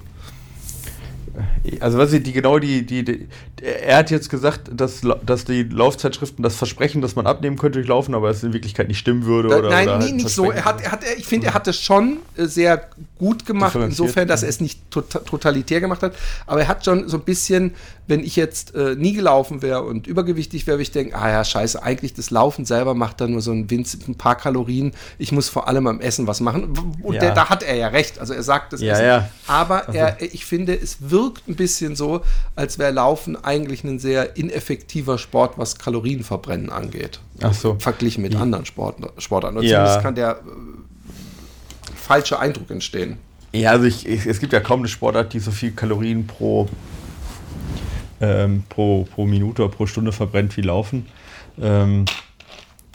also was ich die genau die, die, die, er hat jetzt gesagt, dass, dass die Laufzeitschriften das versprechen, dass man abnehmen könnte durch Laufen, aber es in Wirklichkeit nicht stimmen würde. Da, oder, nein, oder nee, halt nicht so. Er hat, er hat, ich finde, er hat es schon äh, sehr gut gemacht, insofern, dass er es nicht tota-, totalitär gemacht hat. Aber er hat schon so ein bisschen, wenn ich jetzt äh, nie gelaufen wäre und übergewichtig wäre, würde ich denken, ah ja, scheiße, eigentlich das Laufen selber macht da nur so ein, ein paar Kalorien. Ich muss vor allem am Essen was machen. Und ja. der, da hat er ja recht. Also er sagt das ja, Ja. Aber also. er, ich finde, es wirkt ein bisschen so, als wäre Laufen eigentlich ein sehr ineffektiver Sport, was Kalorienverbrennen angeht. Ach so. Verglichen mit ja. anderen Sport, Sportarten. Ja. Zumindest kann der äh, falsche Eindruck entstehen. Ja, also ich, ich, es gibt ja kaum eine Sportart, die so viel Kalorien pro, ähm, pro, pro Minute oder pro Stunde verbrennt wie Laufen. Ähm,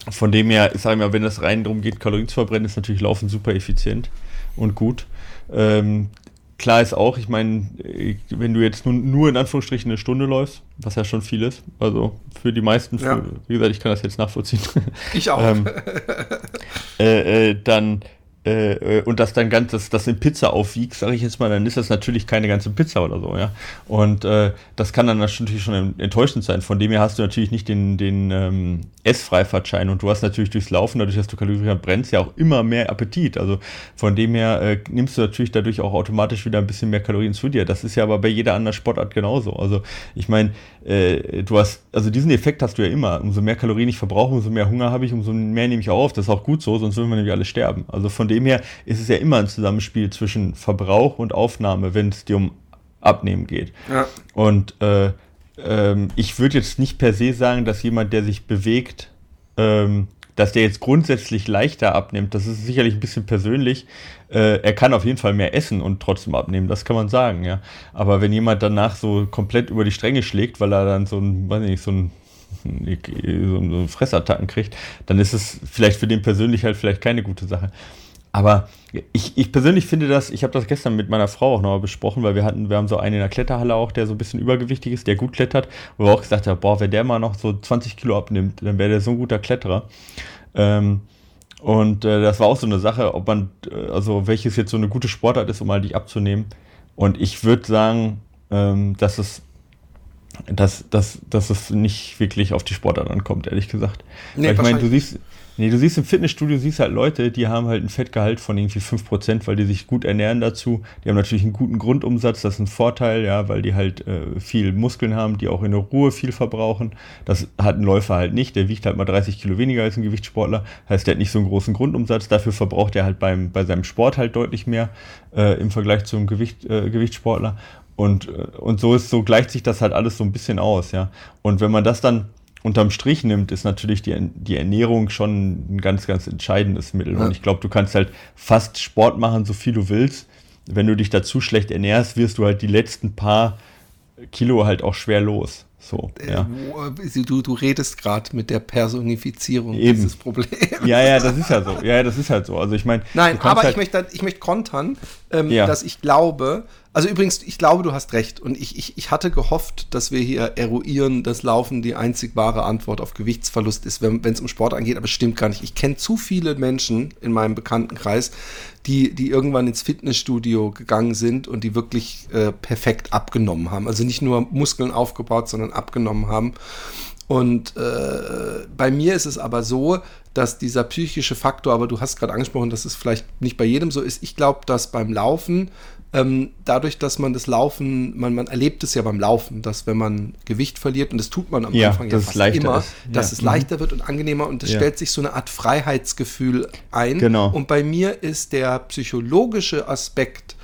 von dem her, ich sage mal, wenn es rein darum geht, Kalorien zu verbrennen, ist natürlich Laufen super effizient und gut. Ähm, klar ist auch, ich meine, wenn du jetzt nur, nur in Anführungsstrichen eine Stunde läufst, was ja schon viel ist, also für die meisten, für, ja. wie gesagt, ich kann das jetzt nachvollziehen. Ich auch. <laughs> ähm, <laughs> äh, äh, dann äh, und das dann ganz, das, das in Pizza aufwiegst, sage ich jetzt mal, dann ist das natürlich keine ganze Pizza oder so, ja. Und äh, das kann dann natürlich schon enttäuschend sein. Von dem her hast du natürlich nicht den, den ähm, Essfreifahrtschein und du hast natürlich durchs Laufen, dadurch, dass du Kalorien brennst, ja auch immer mehr Appetit. Also von dem her äh, nimmst du natürlich dadurch auch automatisch wieder ein bisschen mehr Kalorien zu dir. Das ist ja aber bei jeder anderen Sportart genauso. Also ich meine, äh, du hast, also diesen Effekt hast du ja immer. Umso mehr Kalorien ich verbrauche, umso mehr Hunger habe ich, umso mehr nehme ich auf. Das ist auch gut so, sonst würden wir nämlich alle sterben. Also von dem her ist es ja immer ein Zusammenspiel zwischen Verbrauch und Aufnahme, wenn es dir um Abnehmen geht. Ja. Und äh, ähm, ich würde jetzt nicht per se sagen, dass jemand, der sich bewegt, ähm, dass der jetzt grundsätzlich leichter abnimmt. Das ist sicherlich ein bisschen persönlich. Äh, er kann auf jeden Fall mehr essen und trotzdem abnehmen, das kann man sagen, ja. Aber wenn jemand danach so komplett über die Stränge schlägt, weil er dann so ein, weiß nicht, so ein so Fressattacken kriegt, dann ist es vielleicht für den persönlich halt vielleicht keine gute Sache. Aber ich, ich persönlich finde das, ich habe das gestern mit meiner Frau auch nochmal besprochen, weil wir hatten, wir haben so einen in der Kletterhalle auch, der so ein bisschen übergewichtig ist, der gut klettert, wo wir auch gesagt haben, boah, wenn der mal noch so 20 Kilo abnimmt, dann wäre der so ein guter Kletterer. Ähm, und äh, das war auch so eine Sache, ob man, äh, also welches jetzt so eine gute Sportart ist, um mal dich abzunehmen. Und ich würde sagen, ähm, dass es dass, dass, dass es nicht wirklich auf die Sportart ankommt, ehrlich gesagt. Nee, Weil ich meine, du siehst, Nee, du siehst im Fitnessstudio, siehst halt Leute, die haben halt ein Fettgehalt von irgendwie 5%, weil die sich gut ernähren dazu. Die haben natürlich einen guten Grundumsatz, das ist ein Vorteil, ja, weil die halt äh, viel Muskeln haben, die auch in der Ruhe viel verbrauchen. Das hat ein Läufer halt nicht, der wiegt halt mal 30 Kilo weniger als ein Gewichtssportler. Heißt, der hat nicht so einen großen Grundumsatz, dafür verbraucht er halt beim, bei seinem Sport halt deutlich mehr äh, im Vergleich zum Gewicht, äh, Gewichtssportler. Und, äh, und so ist, so gleicht sich das halt alles so ein bisschen aus, ja. Und wenn man das dann unterm Strich nimmt, ist natürlich die, die Ernährung schon ein ganz, ganz entscheidendes Mittel. Ja. Und ich glaube, du kannst halt fast Sport machen, so viel du willst. Wenn du dich dazu schlecht ernährst, wirst du halt die letzten paar Kilo halt auch schwer los. So, äh, ja. Du, du redest gerade mit der Personifizierung Eben. dieses Problems. Ja, ja, das ist ja so. Ja, das ist halt so. Also ich meine. Nein, aber halt ich möchte, ich möchte kontern, ähm, ja. dass ich glaube, also übrigens, ich glaube, du hast recht. Und ich, ich, ich hatte gehofft, dass wir hier eruieren, dass Laufen die einzig wahre Antwort auf Gewichtsverlust ist, wenn es um Sport angeht. Aber es stimmt gar nicht. Ich kenne zu viele Menschen in meinem Bekanntenkreis, die, die irgendwann ins Fitnessstudio gegangen sind und die wirklich äh, perfekt abgenommen haben. Also nicht nur Muskeln aufgebaut, sondern abgenommen haben. Und äh, bei mir ist es aber so, dass dieser psychische Faktor, aber du hast gerade angesprochen, dass es vielleicht nicht bei jedem so ist. Ich glaube, dass beim Laufen ähm, dadurch, dass man das Laufen, man, man erlebt es ja beim Laufen, dass wenn man Gewicht verliert, und das tut man am ja, Anfang ja fast immer, ist. dass ja. es leichter mhm. wird und angenehmer und es ja. stellt sich so eine Art Freiheitsgefühl ein. Genau. Und bei mir ist der psychologische Aspekt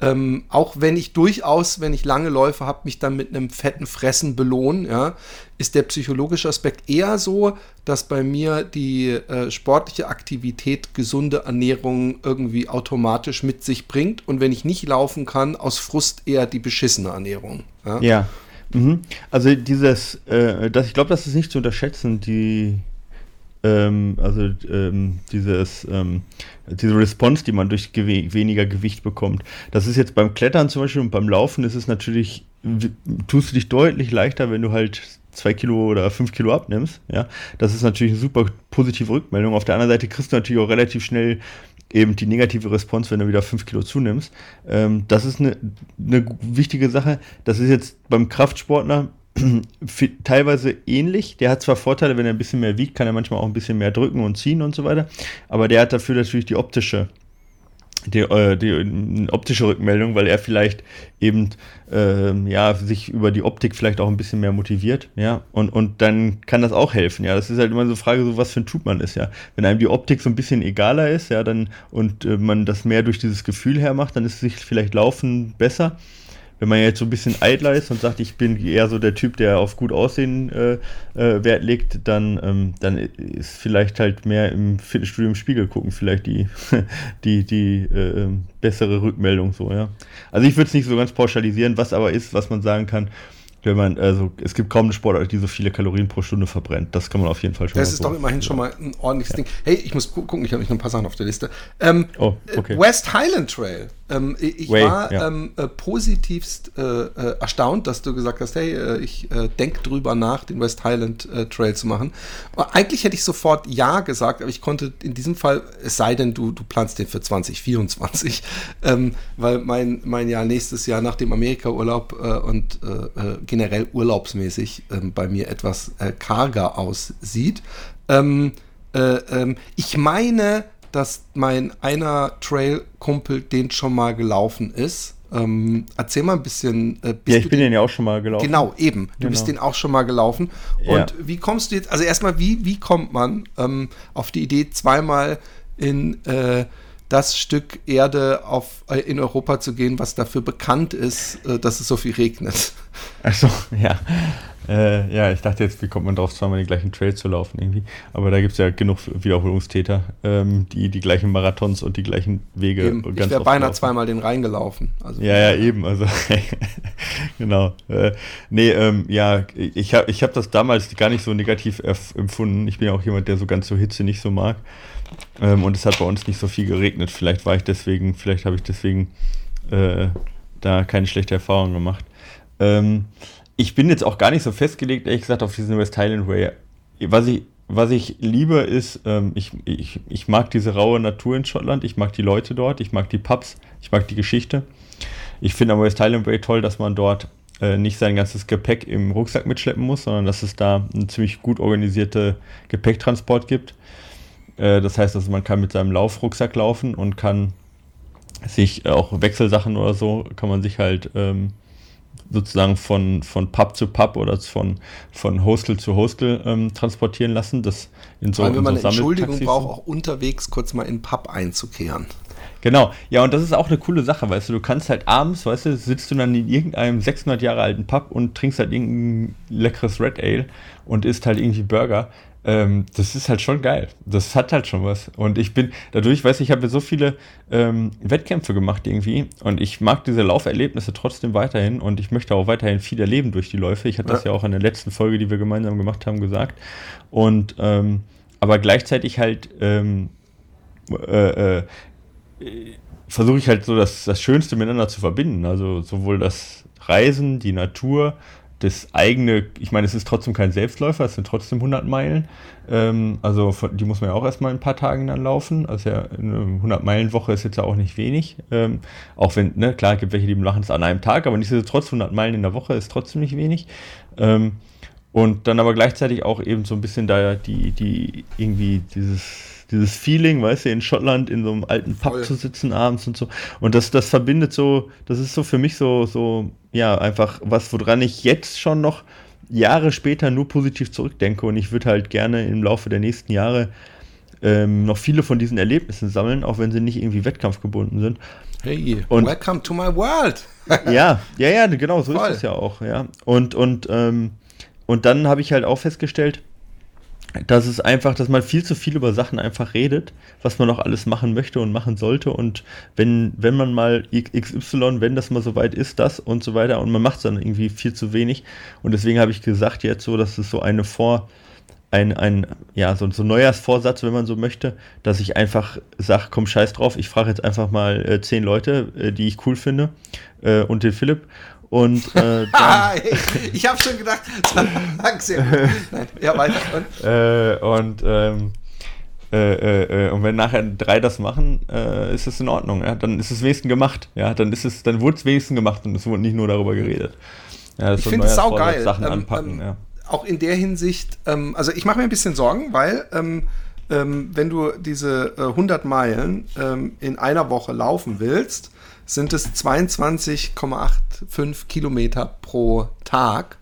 ähm, auch wenn ich durchaus, wenn ich lange Läufe habe, mich dann mit einem fetten Fressen belohnen, ja, ist der psychologische Aspekt eher so, dass bei mir die äh, sportliche Aktivität gesunde Ernährung irgendwie automatisch mit sich bringt und wenn ich nicht laufen kann, aus Frust eher die beschissene Ernährung. Ja. ja. Mhm. Also dieses, äh, das, ich glaube, das ist nicht zu unterschätzen, die ähm, also ähm, dieses, ähm, diese Response, die man durch gew weniger Gewicht bekommt. Das ist jetzt beim Klettern zum Beispiel und beim Laufen ist es natürlich, tust du dich deutlich leichter, wenn du halt zwei Kilo oder fünf Kilo abnimmst. Ja, das ist natürlich eine super positive Rückmeldung. Auf der anderen Seite kriegst du natürlich auch relativ schnell eben die negative Response, wenn du wieder fünf Kilo zunimmst. Ähm, das ist eine, eine wichtige Sache. Das ist jetzt beim Kraftsportler <clears throat> teilweise ähnlich. Der hat zwar Vorteile, wenn er ein bisschen mehr wiegt, kann er manchmal auch ein bisschen mehr drücken und ziehen und so weiter. Aber der hat dafür natürlich die optische, die, äh, die optische Rückmeldung, weil er vielleicht eben äh, ja sich über die Optik vielleicht auch ein bisschen mehr motiviert, ja. Und, und dann kann das auch helfen, ja. Das ist halt immer so eine Frage, so was für ein Typ man ist, ja. Wenn einem die Optik so ein bisschen egaler ist, ja, dann und äh, man das mehr durch dieses Gefühl her macht, dann ist sich vielleicht Laufen besser wenn man jetzt so ein bisschen eitler ist und sagt, ich bin eher so der Typ, der auf gut Aussehen äh, äh, Wert legt, dann, ähm, dann ist vielleicht halt mehr im Fitnessstudio im Spiegel gucken, vielleicht die, <laughs> die, die äh, bessere Rückmeldung so, ja. Also ich würde es nicht so ganz pauschalisieren, was aber ist, was man sagen kann, wenn man, also es gibt kaum eine Sportart, die so viele Kalorien pro Stunde verbrennt. Das kann man auf jeden Fall schon Das ist so doch immerhin schon mal ein ordentliches ja. Ding. Hey, ich muss gucken, ich habe noch ein paar Sachen auf der Liste. Ähm, oh, okay. West Highland Trail. Ähm, ich Way, war ja. ähm, äh, positivst äh, äh, erstaunt, dass du gesagt hast, hey, äh, ich äh, denke drüber nach, den West Highland Trail zu machen. Aber eigentlich hätte ich sofort Ja gesagt, aber ich konnte in diesem Fall, es sei denn, du, du planst den für 2024, <laughs> ähm, weil mein, mein Jahr nächstes Jahr nach dem Amerika-Urlaub und generell urlaubsmäßig ähm, bei mir etwas karger aussieht. Ähm, ähm, ich meine, dass mein einer Trail-Kumpel den schon mal gelaufen ist. Ähm, erzähl mal ein bisschen. Äh, ja, ich bin den, ja auch schon mal gelaufen. Genau, eben. Du genau. bist den auch schon mal gelaufen. Und ja. wie kommst du jetzt, also erstmal, wie, wie kommt man ähm, auf die Idee, zweimal in äh, das Stück Erde auf, äh, in Europa zu gehen, was dafür bekannt ist, äh, dass es so viel regnet? Achso, <laughs> ja. Äh, ja, ich dachte jetzt, wie kommt man drauf, zweimal den gleichen Trail zu laufen irgendwie. Aber da gibt es ja genug Wiederholungstäter, ähm, die die gleichen Marathons und die gleichen Wege eben, ganz Ich wäre beinahe laufen. zweimal den reingelaufen. Also ja, ja, <laughs> eben. Also <laughs> genau. Äh, nee, ähm, ja, ich habe ich hab das damals gar nicht so negativ empfunden. Ich bin ja auch jemand, der so ganz so Hitze nicht so mag. Ähm, und es hat bei uns nicht so viel geregnet. Vielleicht war ich deswegen, vielleicht habe ich deswegen äh, da keine schlechte Erfahrung gemacht. Ähm, ich bin jetzt auch gar nicht so festgelegt, ehrlich gesagt, auf diesen West Highland Way. Was ich, was ich liebe, ist, ähm, ich, ich, ich mag diese raue Natur in Schottland, ich mag die Leute dort, ich mag die Pubs, ich mag die Geschichte. Ich finde am West Highland Way toll, dass man dort äh, nicht sein ganzes Gepäck im Rucksack mitschleppen muss, sondern dass es da einen ziemlich gut organisierte Gepäcktransport gibt. Äh, das heißt, also man kann mit seinem Laufrucksack laufen und kann sich auch Wechselsachen oder so, kann man sich halt ähm, sozusagen von, von Pub zu Pub oder von, von Hostel zu Hostel ähm, transportieren lassen. Das in so, Vor allem, wenn man so eine Entschuldigung braucht, auch unterwegs kurz mal in Pub einzukehren. Genau, ja, und das ist auch eine coole Sache, weißt du, du kannst halt abends, weißt du, sitzt du dann in irgendeinem 600 Jahre alten Pub und trinkst halt irgendein leckeres Red Ale und isst halt irgendwie Burger ähm, das ist halt schon geil. Das hat halt schon was. Und ich bin, dadurch, weiß ich, ich habe so viele ähm, Wettkämpfe gemacht irgendwie und ich mag diese Lauferlebnisse trotzdem weiterhin und ich möchte auch weiterhin viel erleben durch die Läufe. Ich hatte ja. das ja auch in der letzten Folge, die wir gemeinsam gemacht haben, gesagt. Und ähm, aber gleichzeitig halt ähm, äh, äh, versuche ich halt so das, das Schönste miteinander zu verbinden. Also sowohl das Reisen, die Natur, das eigene, ich meine, es ist trotzdem kein Selbstläufer, es sind trotzdem 100 Meilen. Ähm, also die muss man ja auch erstmal in ein paar Tagen dann laufen. Also ja, eine 100-Meilen-Woche ist jetzt ja auch nicht wenig. Ähm, auch wenn, ne, klar, gibt welche, die machen es an einem Tag, aber nichtsdestotrotz 100 Meilen in der Woche ist trotzdem nicht wenig. Ähm, und dann aber gleichzeitig auch eben so ein bisschen da die, die irgendwie dieses dieses Feeling, weißt du, in Schottland in so einem alten Pub Voll. zu sitzen abends und so. Und das, das verbindet so, das ist so für mich so, so, ja, einfach was, woran ich jetzt schon noch Jahre später nur positiv zurückdenke. Und ich würde halt gerne im Laufe der nächsten Jahre ähm, noch viele von diesen Erlebnissen sammeln, auch wenn sie nicht irgendwie wettkampfgebunden sind. Hey, und, welcome to my world. <laughs> ja, ja, ja, genau, so Voll. ist es ja auch, ja. Und, und, ähm, und dann habe ich halt auch festgestellt, dass es einfach, dass man viel zu viel über Sachen einfach redet, was man noch alles machen möchte und machen sollte. Und wenn, wenn man mal XY, wenn das mal so weit ist, das und so weiter, und man macht es dann irgendwie viel zu wenig. Und deswegen habe ich gesagt jetzt so, dass es so eine Vor, ein, ein, ja, so, so Neujahrsvorsatz, wenn man so möchte, dass ich einfach sage, komm, scheiß drauf, ich frage jetzt einfach mal äh, zehn Leute, äh, die ich cool finde, äh, und den Philipp. Und äh, dann, <laughs> ich, ich habe schon gedacht, sehr Nein, ja, weiter. Und, äh, und, ähm, äh, äh, äh, und wenn nachher drei das machen, äh, ist es in Ordnung. Ja? Dann ist es wenigstens gemacht. Ja? Dann ist es, dann wurde es wenigstens gemacht und es wurde nicht nur darüber geredet. Ja, ich finde es saugeil. Sachen ähm, anpacken, ähm, ja. Auch in der Hinsicht, ähm, also ich mache mir ein bisschen Sorgen, weil ähm, ähm, wenn du diese 100 Meilen ähm, in einer Woche laufen willst, sind es 22,85 Kilometer pro Tag.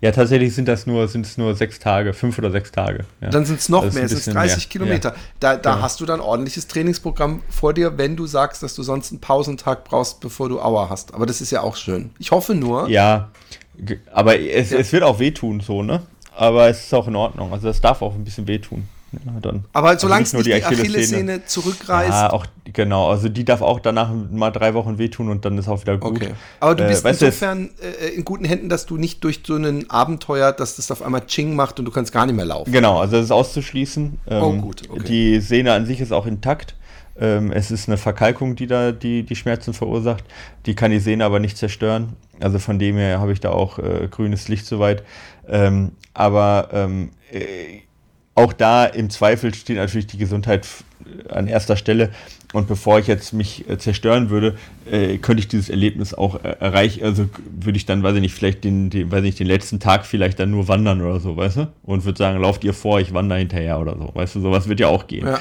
Ja, tatsächlich sind das nur, sind es nur sechs Tage, fünf oder sechs Tage. Ja. Dann sind es noch mehr, es sind 30 mehr. Kilometer. Ja. Da, da ja. hast du dann ordentliches Trainingsprogramm vor dir, wenn du sagst, dass du sonst einen Pausentag brauchst, bevor du Aua hast. Aber das ist ja auch schön. Ich hoffe nur. Ja, aber es, es wird auch wehtun, so, ne? Aber es ist auch in Ordnung. Also das darf auch ein bisschen wehtun. Ja, dann, Aber also solange es nicht die Achillessehne zurückreißt. Ja, auch, genau. Also die darf auch danach mal drei Wochen wehtun und dann ist auch wieder gut. Okay. Aber du äh, bist äh, insofern äh, in guten Händen, dass du nicht durch so ein Abenteuer, dass das auf einmal Ching macht und du kannst gar nicht mehr laufen. Genau, also das ist auszuschließen. Ähm, oh, gut. Okay. Die Sehne an sich ist auch intakt. Ähm, es ist eine Verkalkung, die da die, die Schmerzen verursacht. Die kann die Sehne aber nicht zerstören. Also von dem her habe ich da auch äh, grünes Licht soweit. Ähm, aber ähm, äh, auch da im Zweifel steht natürlich die Gesundheit an erster Stelle. Und bevor ich jetzt mich äh, zerstören würde, äh, könnte ich dieses Erlebnis auch äh, erreichen. Also würde ich dann, weiß ich nicht, vielleicht den, den, weiß ich nicht, den letzten Tag vielleicht dann nur wandern oder so, weißt du? Und würde sagen, lauft ihr vor, ich wandere hinterher oder so. Weißt du, sowas wird ja auch gehen. Ja.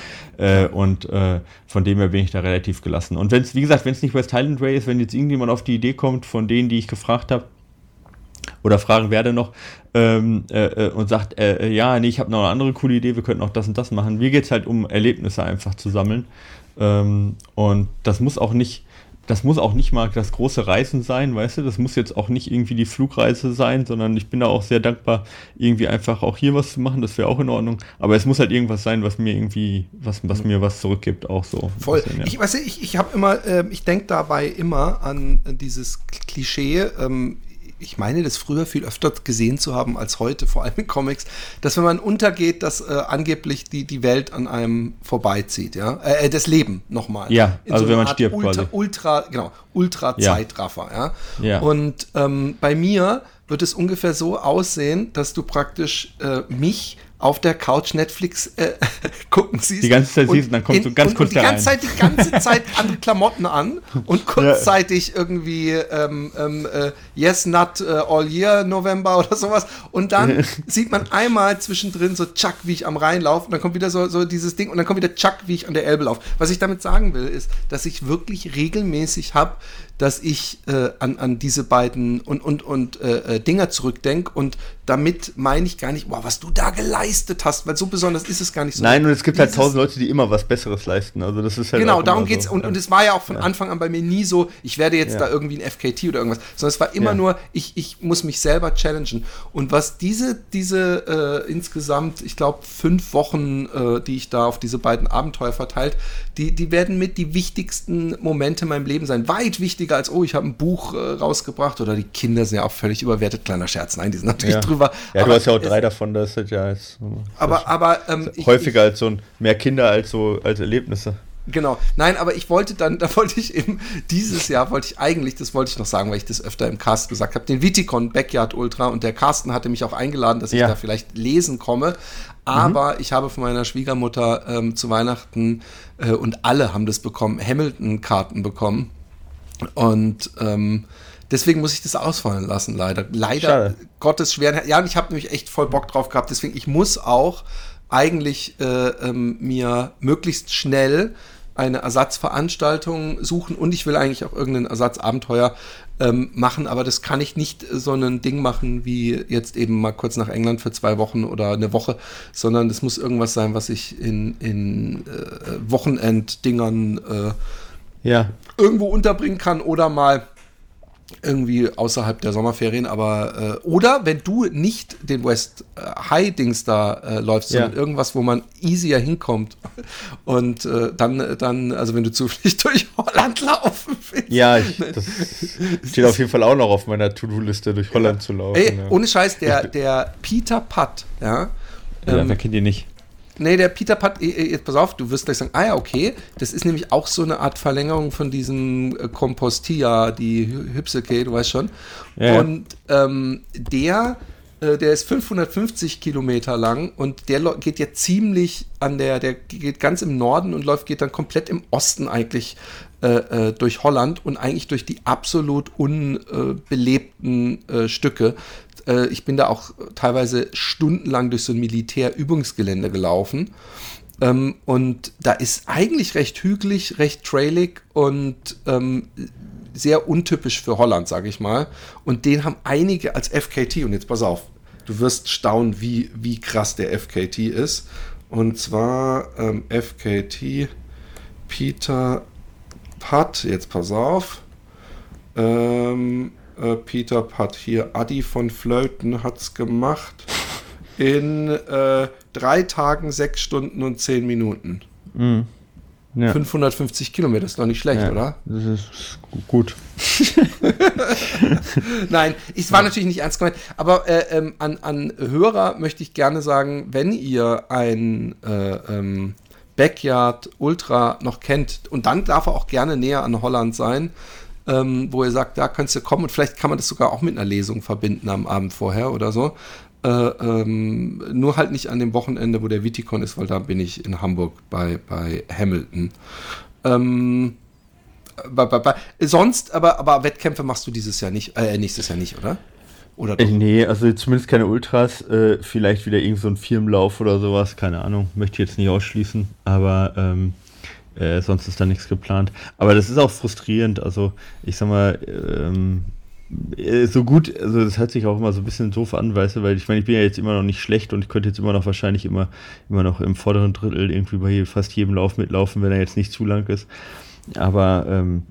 Äh, und äh, von dem her bin ich da relativ gelassen. Und wenn es, wie gesagt, wenn es nicht West Highland Way ist, wenn jetzt irgendjemand auf die Idee kommt, von denen, die ich gefragt habe, oder fragen werde noch ähm, äh, äh, und sagt, äh, äh, ja, nee, ich habe noch eine andere coole Idee, wir könnten auch das und das machen. Mir geht es halt um Erlebnisse einfach zu sammeln. Ähm, und das muss auch nicht das muss auch nicht mal das große Reisen sein, weißt du, das muss jetzt auch nicht irgendwie die Flugreise sein, sondern ich bin da auch sehr dankbar, irgendwie einfach auch hier was zu machen, das wäre auch in Ordnung. Aber es muss halt irgendwas sein, was mir irgendwie, was, was mir was zurückgibt, auch so. Voll. Bisschen, ja. Ich weiß ich, ich habe immer, äh, ich denke dabei immer an dieses Klischee, ähm, ich meine, das früher viel öfter gesehen zu haben als heute, vor allem in Comics, dass wenn man untergeht, dass äh, angeblich die, die Welt an einem vorbeizieht, ja, äh, das Leben nochmal. Ja, In also so wenn man Art stirbt Ultra, quasi. Ultra, genau, Ultra-Zeitraffer, ja. Ja. Und ähm, bei mir wird es ungefähr so aussehen, dass du praktisch äh, mich auf der Couch Netflix äh, <laughs> gucken siehst. Die ganze Zeit siehst und dann kommst du ganz kurz die ganze. Zeit die ganze <laughs> Zeit andere Klamotten an und kurzzeitig irgendwie ähm, ähm, äh, Yes Not äh, All Year November oder sowas und dann sieht man einmal zwischendrin so Chuck, wie ich am Rhein laufe und dann kommt wieder so, so dieses Ding und dann kommt wieder Chuck, wie ich an der Elbe laufe. Was ich damit sagen will, ist, dass ich wirklich regelmäßig habe, dass ich äh, an, an diese beiden und, und, und äh, äh, Dinger zurückdenke und damit meine ich gar nicht, wow, was du da geleistet hast, weil so besonders ist es gar nicht so. Nein, und es gibt halt tausend Leute, die immer was Besseres leisten. Also das ist halt Genau, darum immer geht's. so. Und, ja. und es war ja auch von Anfang an bei mir nie so, ich werde jetzt Ja. da irgendwie ein FKT oder irgendwas, sondern es war immer Ja. nur, ich, ich muss mich selber challengen. Und was diese, diese äh, insgesamt, ich glaube, fünf Wochen, äh, die ich da auf diese beiden Abenteuer verteilt, die, die werden mit die wichtigsten Momente in meinem Leben sein. Weit wichtiger als, oh, ich habe ein Buch äh, rausgebracht oder die Kinder sind ja auch völlig überwertet. Kleiner Scherz, nein, die sind natürlich ja. drüber. Ja, du Aber hast ja auch drei davon, das ist ja jetzt Aber, aber ähm, ich- häufiger als so ein, mehr Kinder als so als Erlebnisse. Genau. Nein, aber ich wollte dann, <laughs> da wollte ich eben, dieses Jahr wollte ich eigentlich, das wollte ich noch sagen, weil ich das öfter im Cast gesagt habe, den Viticon Backyard Ultra und der Carsten hatte mich auch eingeladen, dass ich Ja. da vielleicht lesen komme. Aber ich habe von meiner Schwiegermutter ähm, zu Weihnachten äh, und alle haben das bekommen, Hamilton-Karten bekommen. Und ähm, deswegen muss ich das ausfallen lassen, leider. Leider, Schade. Gottes schweren. Ja, und ich habe nämlich echt voll Bock drauf gehabt. Deswegen, ich muss auch eigentlich äh, ähm, mir möglichst schnell eine Ersatzveranstaltung suchen und ich will eigentlich auch irgendein Ersatzabenteuer ähm, machen, aber das kann ich nicht so ein Ding machen wie jetzt eben mal kurz nach England für zwei Wochen oder eine Woche, sondern das muss irgendwas sein, was ich in, in äh, Wochenenddingern äh, Ja, irgendwo unterbringen kann oder mal irgendwie außerhalb der Sommerferien, aber äh, oder wenn du nicht den West äh, High Dings da äh, läufst, sondern Ja. irgendwas, wo man easier hinkommt <laughs> und äh, dann dann also wenn du zufällig <laughs> durch Holland laufen willst. ja, ich, das steht auf jeden Fall auch noch auf meiner To-Do-Liste, durch Holland zu laufen. Ey, ja. ohne Scheiß, der der Peter Putt, ja, ja, ähm, wer kennt die nicht? Nee, der Peter Putt, eh, eh, jetzt pass auf, du wirst gleich sagen, ah ja, okay, das ist nämlich auch so eine Art Verlängerung von diesem äh, Compostia, die Hy- Hypseke, du weißt schon. Ja. Und ähm, der, äh, der ist 550 Kilometer lang und der geht ja ziemlich an der, der geht ganz im Norden und läuft, geht dann komplett im Osten eigentlich äh, äh, durch Holland und eigentlich durch die absolut unbelebten äh, Stücke. Äh, ich bin da auch teilweise stundenlang durch so ein Militärübungsgelände gelaufen. Ähm, und da ist eigentlich recht hügelig, recht trailig und ähm, sehr untypisch für Holland, sage ich mal. Und den haben einige als FKT. Und jetzt pass auf, du wirst staunen, wie, wie krass der FKT ist. Und zwar ähm, FKT Peter Putt, jetzt pass auf. Ähm, äh, Peter Putt hier, Adi von Flöten hat's gemacht. In äh, drei Tagen, sechs Stunden und zehn Minuten. Ja. 550 Kilometer ist doch nicht schlecht, ja, oder? Das ist gut. <laughs> Nein, es war natürlich nicht ernst gemeint, aber äh, ähm, an, an Hörer möchte ich gerne sagen, wenn ihr ein äh, ähm, Backyard Ultra noch kennt, und dann darf er auch gerne näher an Holland sein, ähm, wo ihr sagt, da kannst du kommen und vielleicht kann man das sogar auch mit einer Lesung verbinden am Abend vorher oder so. Äh, ähm, nur halt nicht an dem Wochenende, wo der Viticon ist, weil da bin ich in Hamburg bei, bei Hamilton. Ähm, bei, bei, bei, sonst, aber, aber Wettkämpfe machst du dieses Jahr nicht, äh, nächstes Jahr nicht, oder? Oder Äh, doch? nee, also zumindest keine Ultras. Äh, vielleicht wieder irgend so ein Firmenlauf oder sowas, keine Ahnung. Möchte ich jetzt nicht ausschließen, aber ähm, äh, sonst ist da nichts geplant. Aber das ist auch frustrierend. Also, ich sag mal, ähm, äh, so gut, also das hört sich auch immer so ein bisschen doof an, weißt du, weil ich meine, ich bin ja jetzt immer noch nicht schlecht und ich könnte jetzt immer noch wahrscheinlich immer, immer noch im vorderen Drittel irgendwie bei fast jedem Lauf mitlaufen, wenn er jetzt nicht zu lang ist. Aber ähm,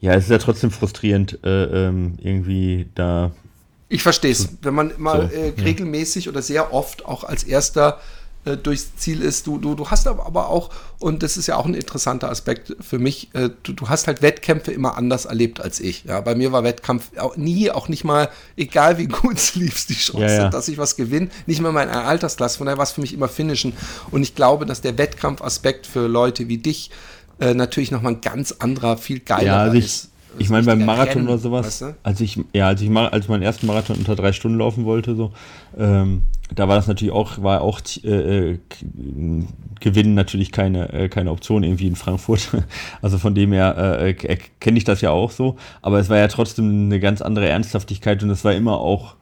Ja, es ist ja trotzdem frustrierend, äh, ähm, irgendwie da. Ich verstehe es. Wenn man mal so, äh, regelmäßig ja. oder sehr oft auch als erster äh, durchs Ziel ist. Du, du, du hast aber auch, und das ist ja auch ein interessanter Aspekt für mich, äh, du, du hast halt Wettkämpfe immer anders erlebt als ich. Ja, bei mir war Wettkampf auch nie, auch nicht mal, egal wie <laughs> gut es lief, die Chance, ja, ja. dass ich was gewinne, nicht mal in meiner Altersklasse. Von daher war es für mich immer Finishen. Und ich glaube, dass der Wettkampfaspekt für Leute wie dich äh, natürlich nochmal ein ganz anderer, viel geiler ja, also ist. Ich meine, beim Marathon Rennen, oder sowas, weißt du? als ich, ja, als ich mal, als ich meinen ersten Marathon unter drei Stunden laufen wollte, so, ähm, da war das natürlich auch, war auch äh, äh Gewinnen natürlich keine, äh, keine Option irgendwie in Frankfurt. <laughs> Also von dem her äh, äh kenne ich das ja auch so. Aber es war ja trotzdem eine ganz andere Ernsthaftigkeit und es war immer auch,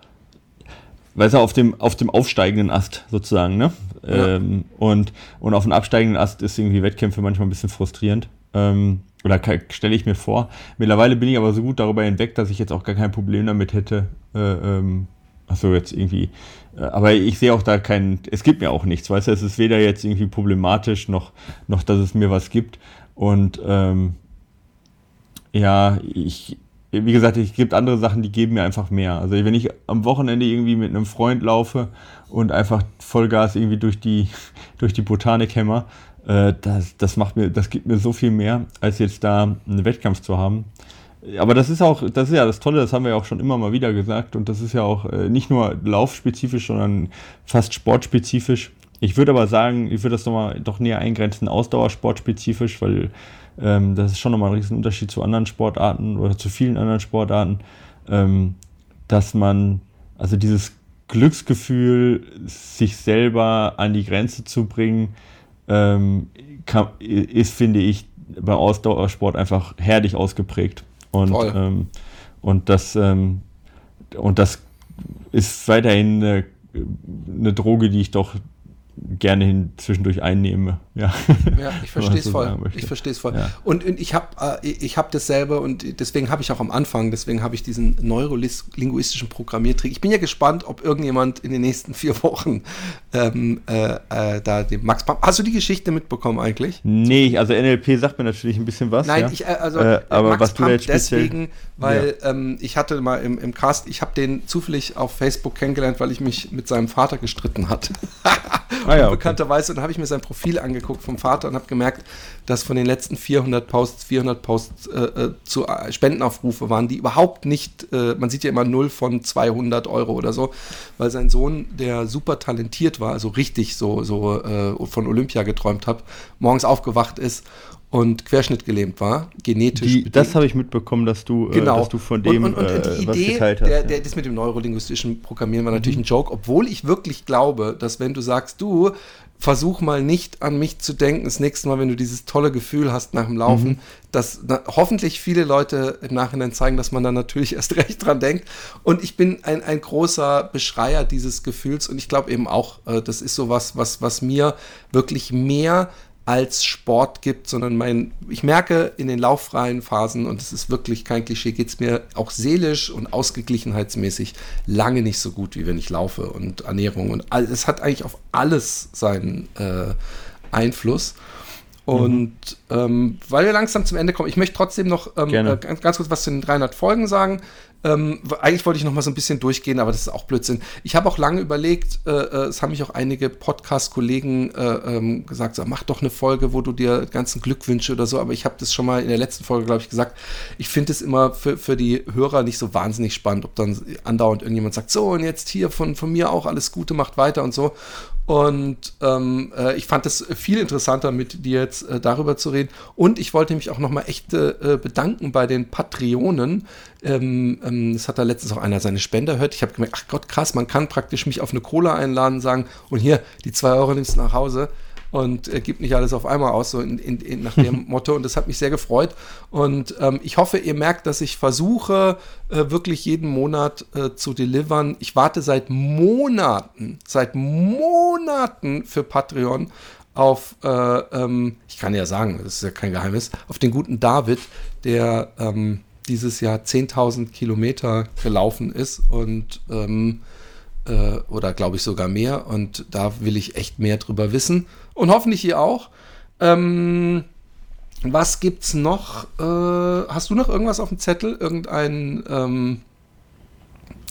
weißt du, auf dem, auf dem aufsteigenden Ast sozusagen, ne? Ja. Ähm, und, und auf dem absteigenden Ast ist irgendwie Wettkämpfe manchmal ein bisschen frustrierend. Ähm, oder stelle ich mir vor. Mittlerweile bin ich aber so gut darüber hinweg, dass ich jetzt auch gar kein Problem damit hätte, äh, ähm, Achso, jetzt irgendwie. Aber ich sehe auch da keinen. Es gibt mir auch nichts, weißt du? Es ist weder jetzt irgendwie problematisch, noch, noch dass es mir was gibt. Und ähm, ja, ich. Wie gesagt, es gibt andere Sachen, die geben mir einfach mehr. Also wenn ich am Wochenende irgendwie mit einem Freund laufe und einfach Vollgas irgendwie durch die, <laughs> durch die Botanik hämmer, äh, das, das macht mir, das gibt mir so viel mehr, als jetzt da einen Wettkampf zu haben aber das ist auch, das ist ja das Tolle, das haben wir ja auch schon immer mal wieder gesagt und das ist ja auch äh, nicht nur laufspezifisch, sondern fast sportspezifisch. Ich würde aber sagen, ich würde das nochmal doch näher eingrenzen, ausdauersportspezifisch, weil ähm, das ist schon nochmal ein riesen Unterschied zu anderen Sportarten oder zu vielen anderen Sportarten, ähm, dass man, also dieses Glücksgefühl, sich selber an die Grenze zu bringen, ähm, kann, ist, finde ich, bei Ausdauersport einfach herrlich ausgeprägt. Und, ähm, und, das, ähm, und das ist weiterhin eine, eine Droge, die ich doch gerne hin zwischendurch einnehme. Ja, ja ich <laughs> verstehe es voll. Ich verstehe es voll. Ja. Und, und, ich habe äh, ich hab dasselbe und deswegen habe ich auch am Anfang, deswegen habe ich diesen neurolinguistischen Programmiertrick. Ich bin ja gespannt, ob irgendjemand in den nächsten vier Wochen ähm, äh, äh, da den Max Pam Hast du die Geschichte mitbekommen eigentlich? Nee, also NLP sagt mir natürlich ein bisschen was. Nein, ja. ich, äh, also äh, aber Max was Pump du jetzt deswegen, weil ja. ähm, ich hatte mal im, im Cast, ich habe den zufällig auf Facebook kennengelernt, weil ich mich mit seinem Vater gestritten hatte. <laughs> ah, ja, Bekannterweise, und dann habe ich mir sein Profil angeguckt vom Vater und habe gemerkt, dass von den letzten 400 Posts, 400 Posts äh, äh, zu äh, Spendenaufrufe waren, die überhaupt nicht, äh, man sieht ja immer 0 von 200 Euro oder so, weil sein Sohn, der super talentiert war, also richtig so, so äh, von Olympia geträumt hat, morgens aufgewacht ist und querschnittgelähmt war, genetisch. Die, das habe ich mitbekommen, dass du, äh, genau. äh, dass du von dem und, und, und äh, die Idee, geteilt hast. Der, der, das mit dem neurolinguistischen Programmieren war mhm. natürlich ein Joke, obwohl ich wirklich glaube, dass wenn du sagst, du versuch mal nicht an mich zu denken, das nächste Mal, wenn du dieses tolle Gefühl hast nach dem Laufen, mhm. dass na, hoffentlich viele Leute im Nachhinein zeigen, dass man da natürlich erst <laughs> recht dran denkt. Und ich bin ein, ein großer Beschreier dieses Gefühls und ich glaube eben auch, äh, das ist sowas, was, was mir wirklich mehr als Sport gibt, sondern mein, ich merke in den lauffreien Phasen, und es ist wirklich kein Klischee, geht es mir auch seelisch und ausgeglichenheitsmäßig lange nicht so gut, wie wenn ich laufe und Ernährung und all, es hat eigentlich auf alles seinen äh, Einfluss. Und mhm. ähm, weil wir langsam zum Ende kommen, ich möchte trotzdem noch ähm, äh, ganz, ganz, kurz was zu den 300 Folgen sagen. Ähm, eigentlich wollte ich noch mal so ein bisschen durchgehen, aber das ist auch Blödsinn. Ich habe auch lange überlegt, äh, äh, es haben mich auch einige Podcast-Kollegen äh, ähm, gesagt, so, mach doch eine Folge, wo du dir ganzen Glückwünsche oder so, aber ich habe das schon mal in der letzten Folge, glaube ich, gesagt. Ich finde es immer für, für die Hörer nicht so wahnsinnig spannend, ob dann andauernd irgendjemand sagt, so und jetzt hier von, von mir auch alles Gute, macht weiter und so. Und ähm, äh, ich fand es viel interessanter, mit dir jetzt äh, darüber zu reden. Und ich wollte mich auch nochmal echt äh, bedanken bei den Patreonen. Ähm, ähm, das hat da letztens auch einer seine Spender hört. Ich habe gemerkt, ach Gott, krass, man kann praktisch mich auf eine Cola einladen, sagen, und hier, die zwei Euro nimmst du nach Hause und äh, gibt nicht alles auf einmal aus, so in, in, in, nach dem <laughs> Motto. Und das hat mich sehr gefreut. Und ähm, ich hoffe, ihr merkt, dass ich versuche, äh, wirklich jeden Monat äh, zu delivern. Ich warte seit Monaten, seit Monaten für Patreon auf, äh, ähm, ich kann ja sagen, das ist ja kein Geheimnis, auf den guten David, der ähm, dieses Jahr 10.000 Kilometer gelaufen ist und ähm, äh, oder glaube ich sogar mehr. Und da will ich echt mehr drüber wissen. Und hoffentlich ihr auch. Ähm, Was gibt's noch? Äh, hast du noch irgendwas auf dem Zettel? Irgendein ähm,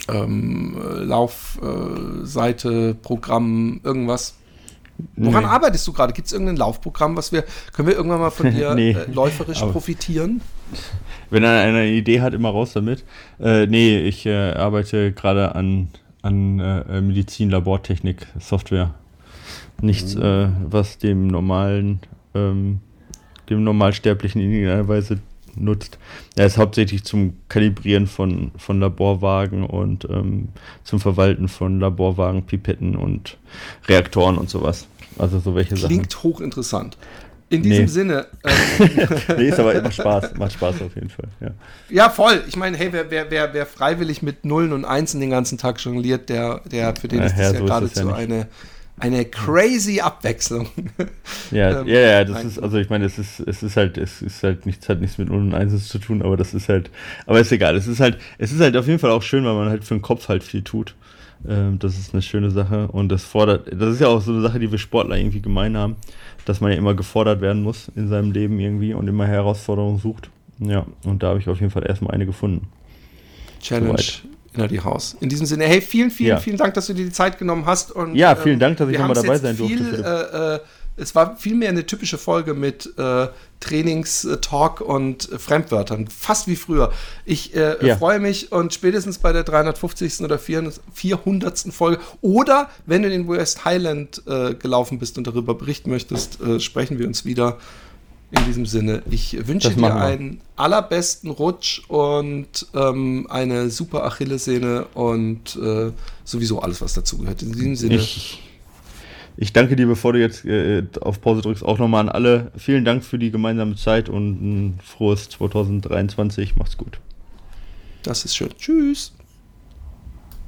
ähm, Laufseite, äh, Programm, irgendwas? Woran nee. arbeitest du gerade? Gibt es irgendein Laufprogramm, was wir, können wir irgendwann mal von <laughs> dir nee, äh, läuferisch profitieren? Wenn einer eine Idee hat, immer raus damit. Äh, nee, ich äh, arbeite gerade an, an äh, Medizin-Labortechnik, Software. Nichts, oh. was dem normalen, ähm, dem Normalsterblichen in irgendeiner Weise nutzt. Er ist hauptsächlich zum Kalibrieren von, von Laborwagen und ähm, zum Verwalten von Laborwagen, Pipetten und Reaktoren und sowas. Also so welche Klingt Sachen. Klingt hochinteressant. In diesem nee. Sinne. <laughs> Ähm, nee, ist aber immer Spaß. <laughs> Macht Spaß auf jeden Fall. Ja, ja voll. Ich meine, hey, wer, wer, wer, wer freiwillig mit Nullen und Einsen den ganzen Tag jongliert, der, der für den ja, ist das ja, so geradezu ja eine eine crazy Abwechslung. Ja, <laughs> ähm, ja, ja, das ist, also ich meine, es ist, es ist halt, es ist halt nichts, hat nichts mit 0 und 1 zu tun, aber das ist halt, aber ist egal. Es ist halt, es ist halt auf jeden Fall auch schön, weil man halt für den Kopf halt viel tut. Ähm, das ist eine schöne Sache und das fordert, das ist ja auch so eine Sache, die wir Sportler irgendwie gemein haben, dass man ja immer gefordert werden muss in seinem Leben irgendwie und immer Herausforderungen sucht. Ja, und da habe ich auf jeden Fall erstmal eine gefunden. Challenge Soweit. Innerly House. In diesem Sinne, hey, vielen, vielen, ja. vielen Dank, dass du dir die Zeit genommen hast. Und, ja, vielen ähm, Dank, dass ich nochmal dabei sein viel, durfte. Äh, äh, es war vielmehr eine typische Folge mit äh, Trainingstalk und äh, Fremdwörtern, fast wie früher. Ich äh, ja. freue mich und spätestens bei der 350. oder 400. Folge oder wenn du in den West Highland äh, gelaufen bist und darüber berichten möchtest, äh, sprechen wir uns wieder. In diesem Sinne, ich wünsche dir einen allerbesten Rutsch und ähm, eine super Achillessehne und äh, sowieso alles, was dazugehört. In diesem Sinne. Ich, ich, danke dir, bevor du jetzt äh, auf Pause drückst, auch nochmal an alle. Vielen Dank für die gemeinsame Zeit und ein frohes 2023. Macht's gut. Das ist schön. Tschüss.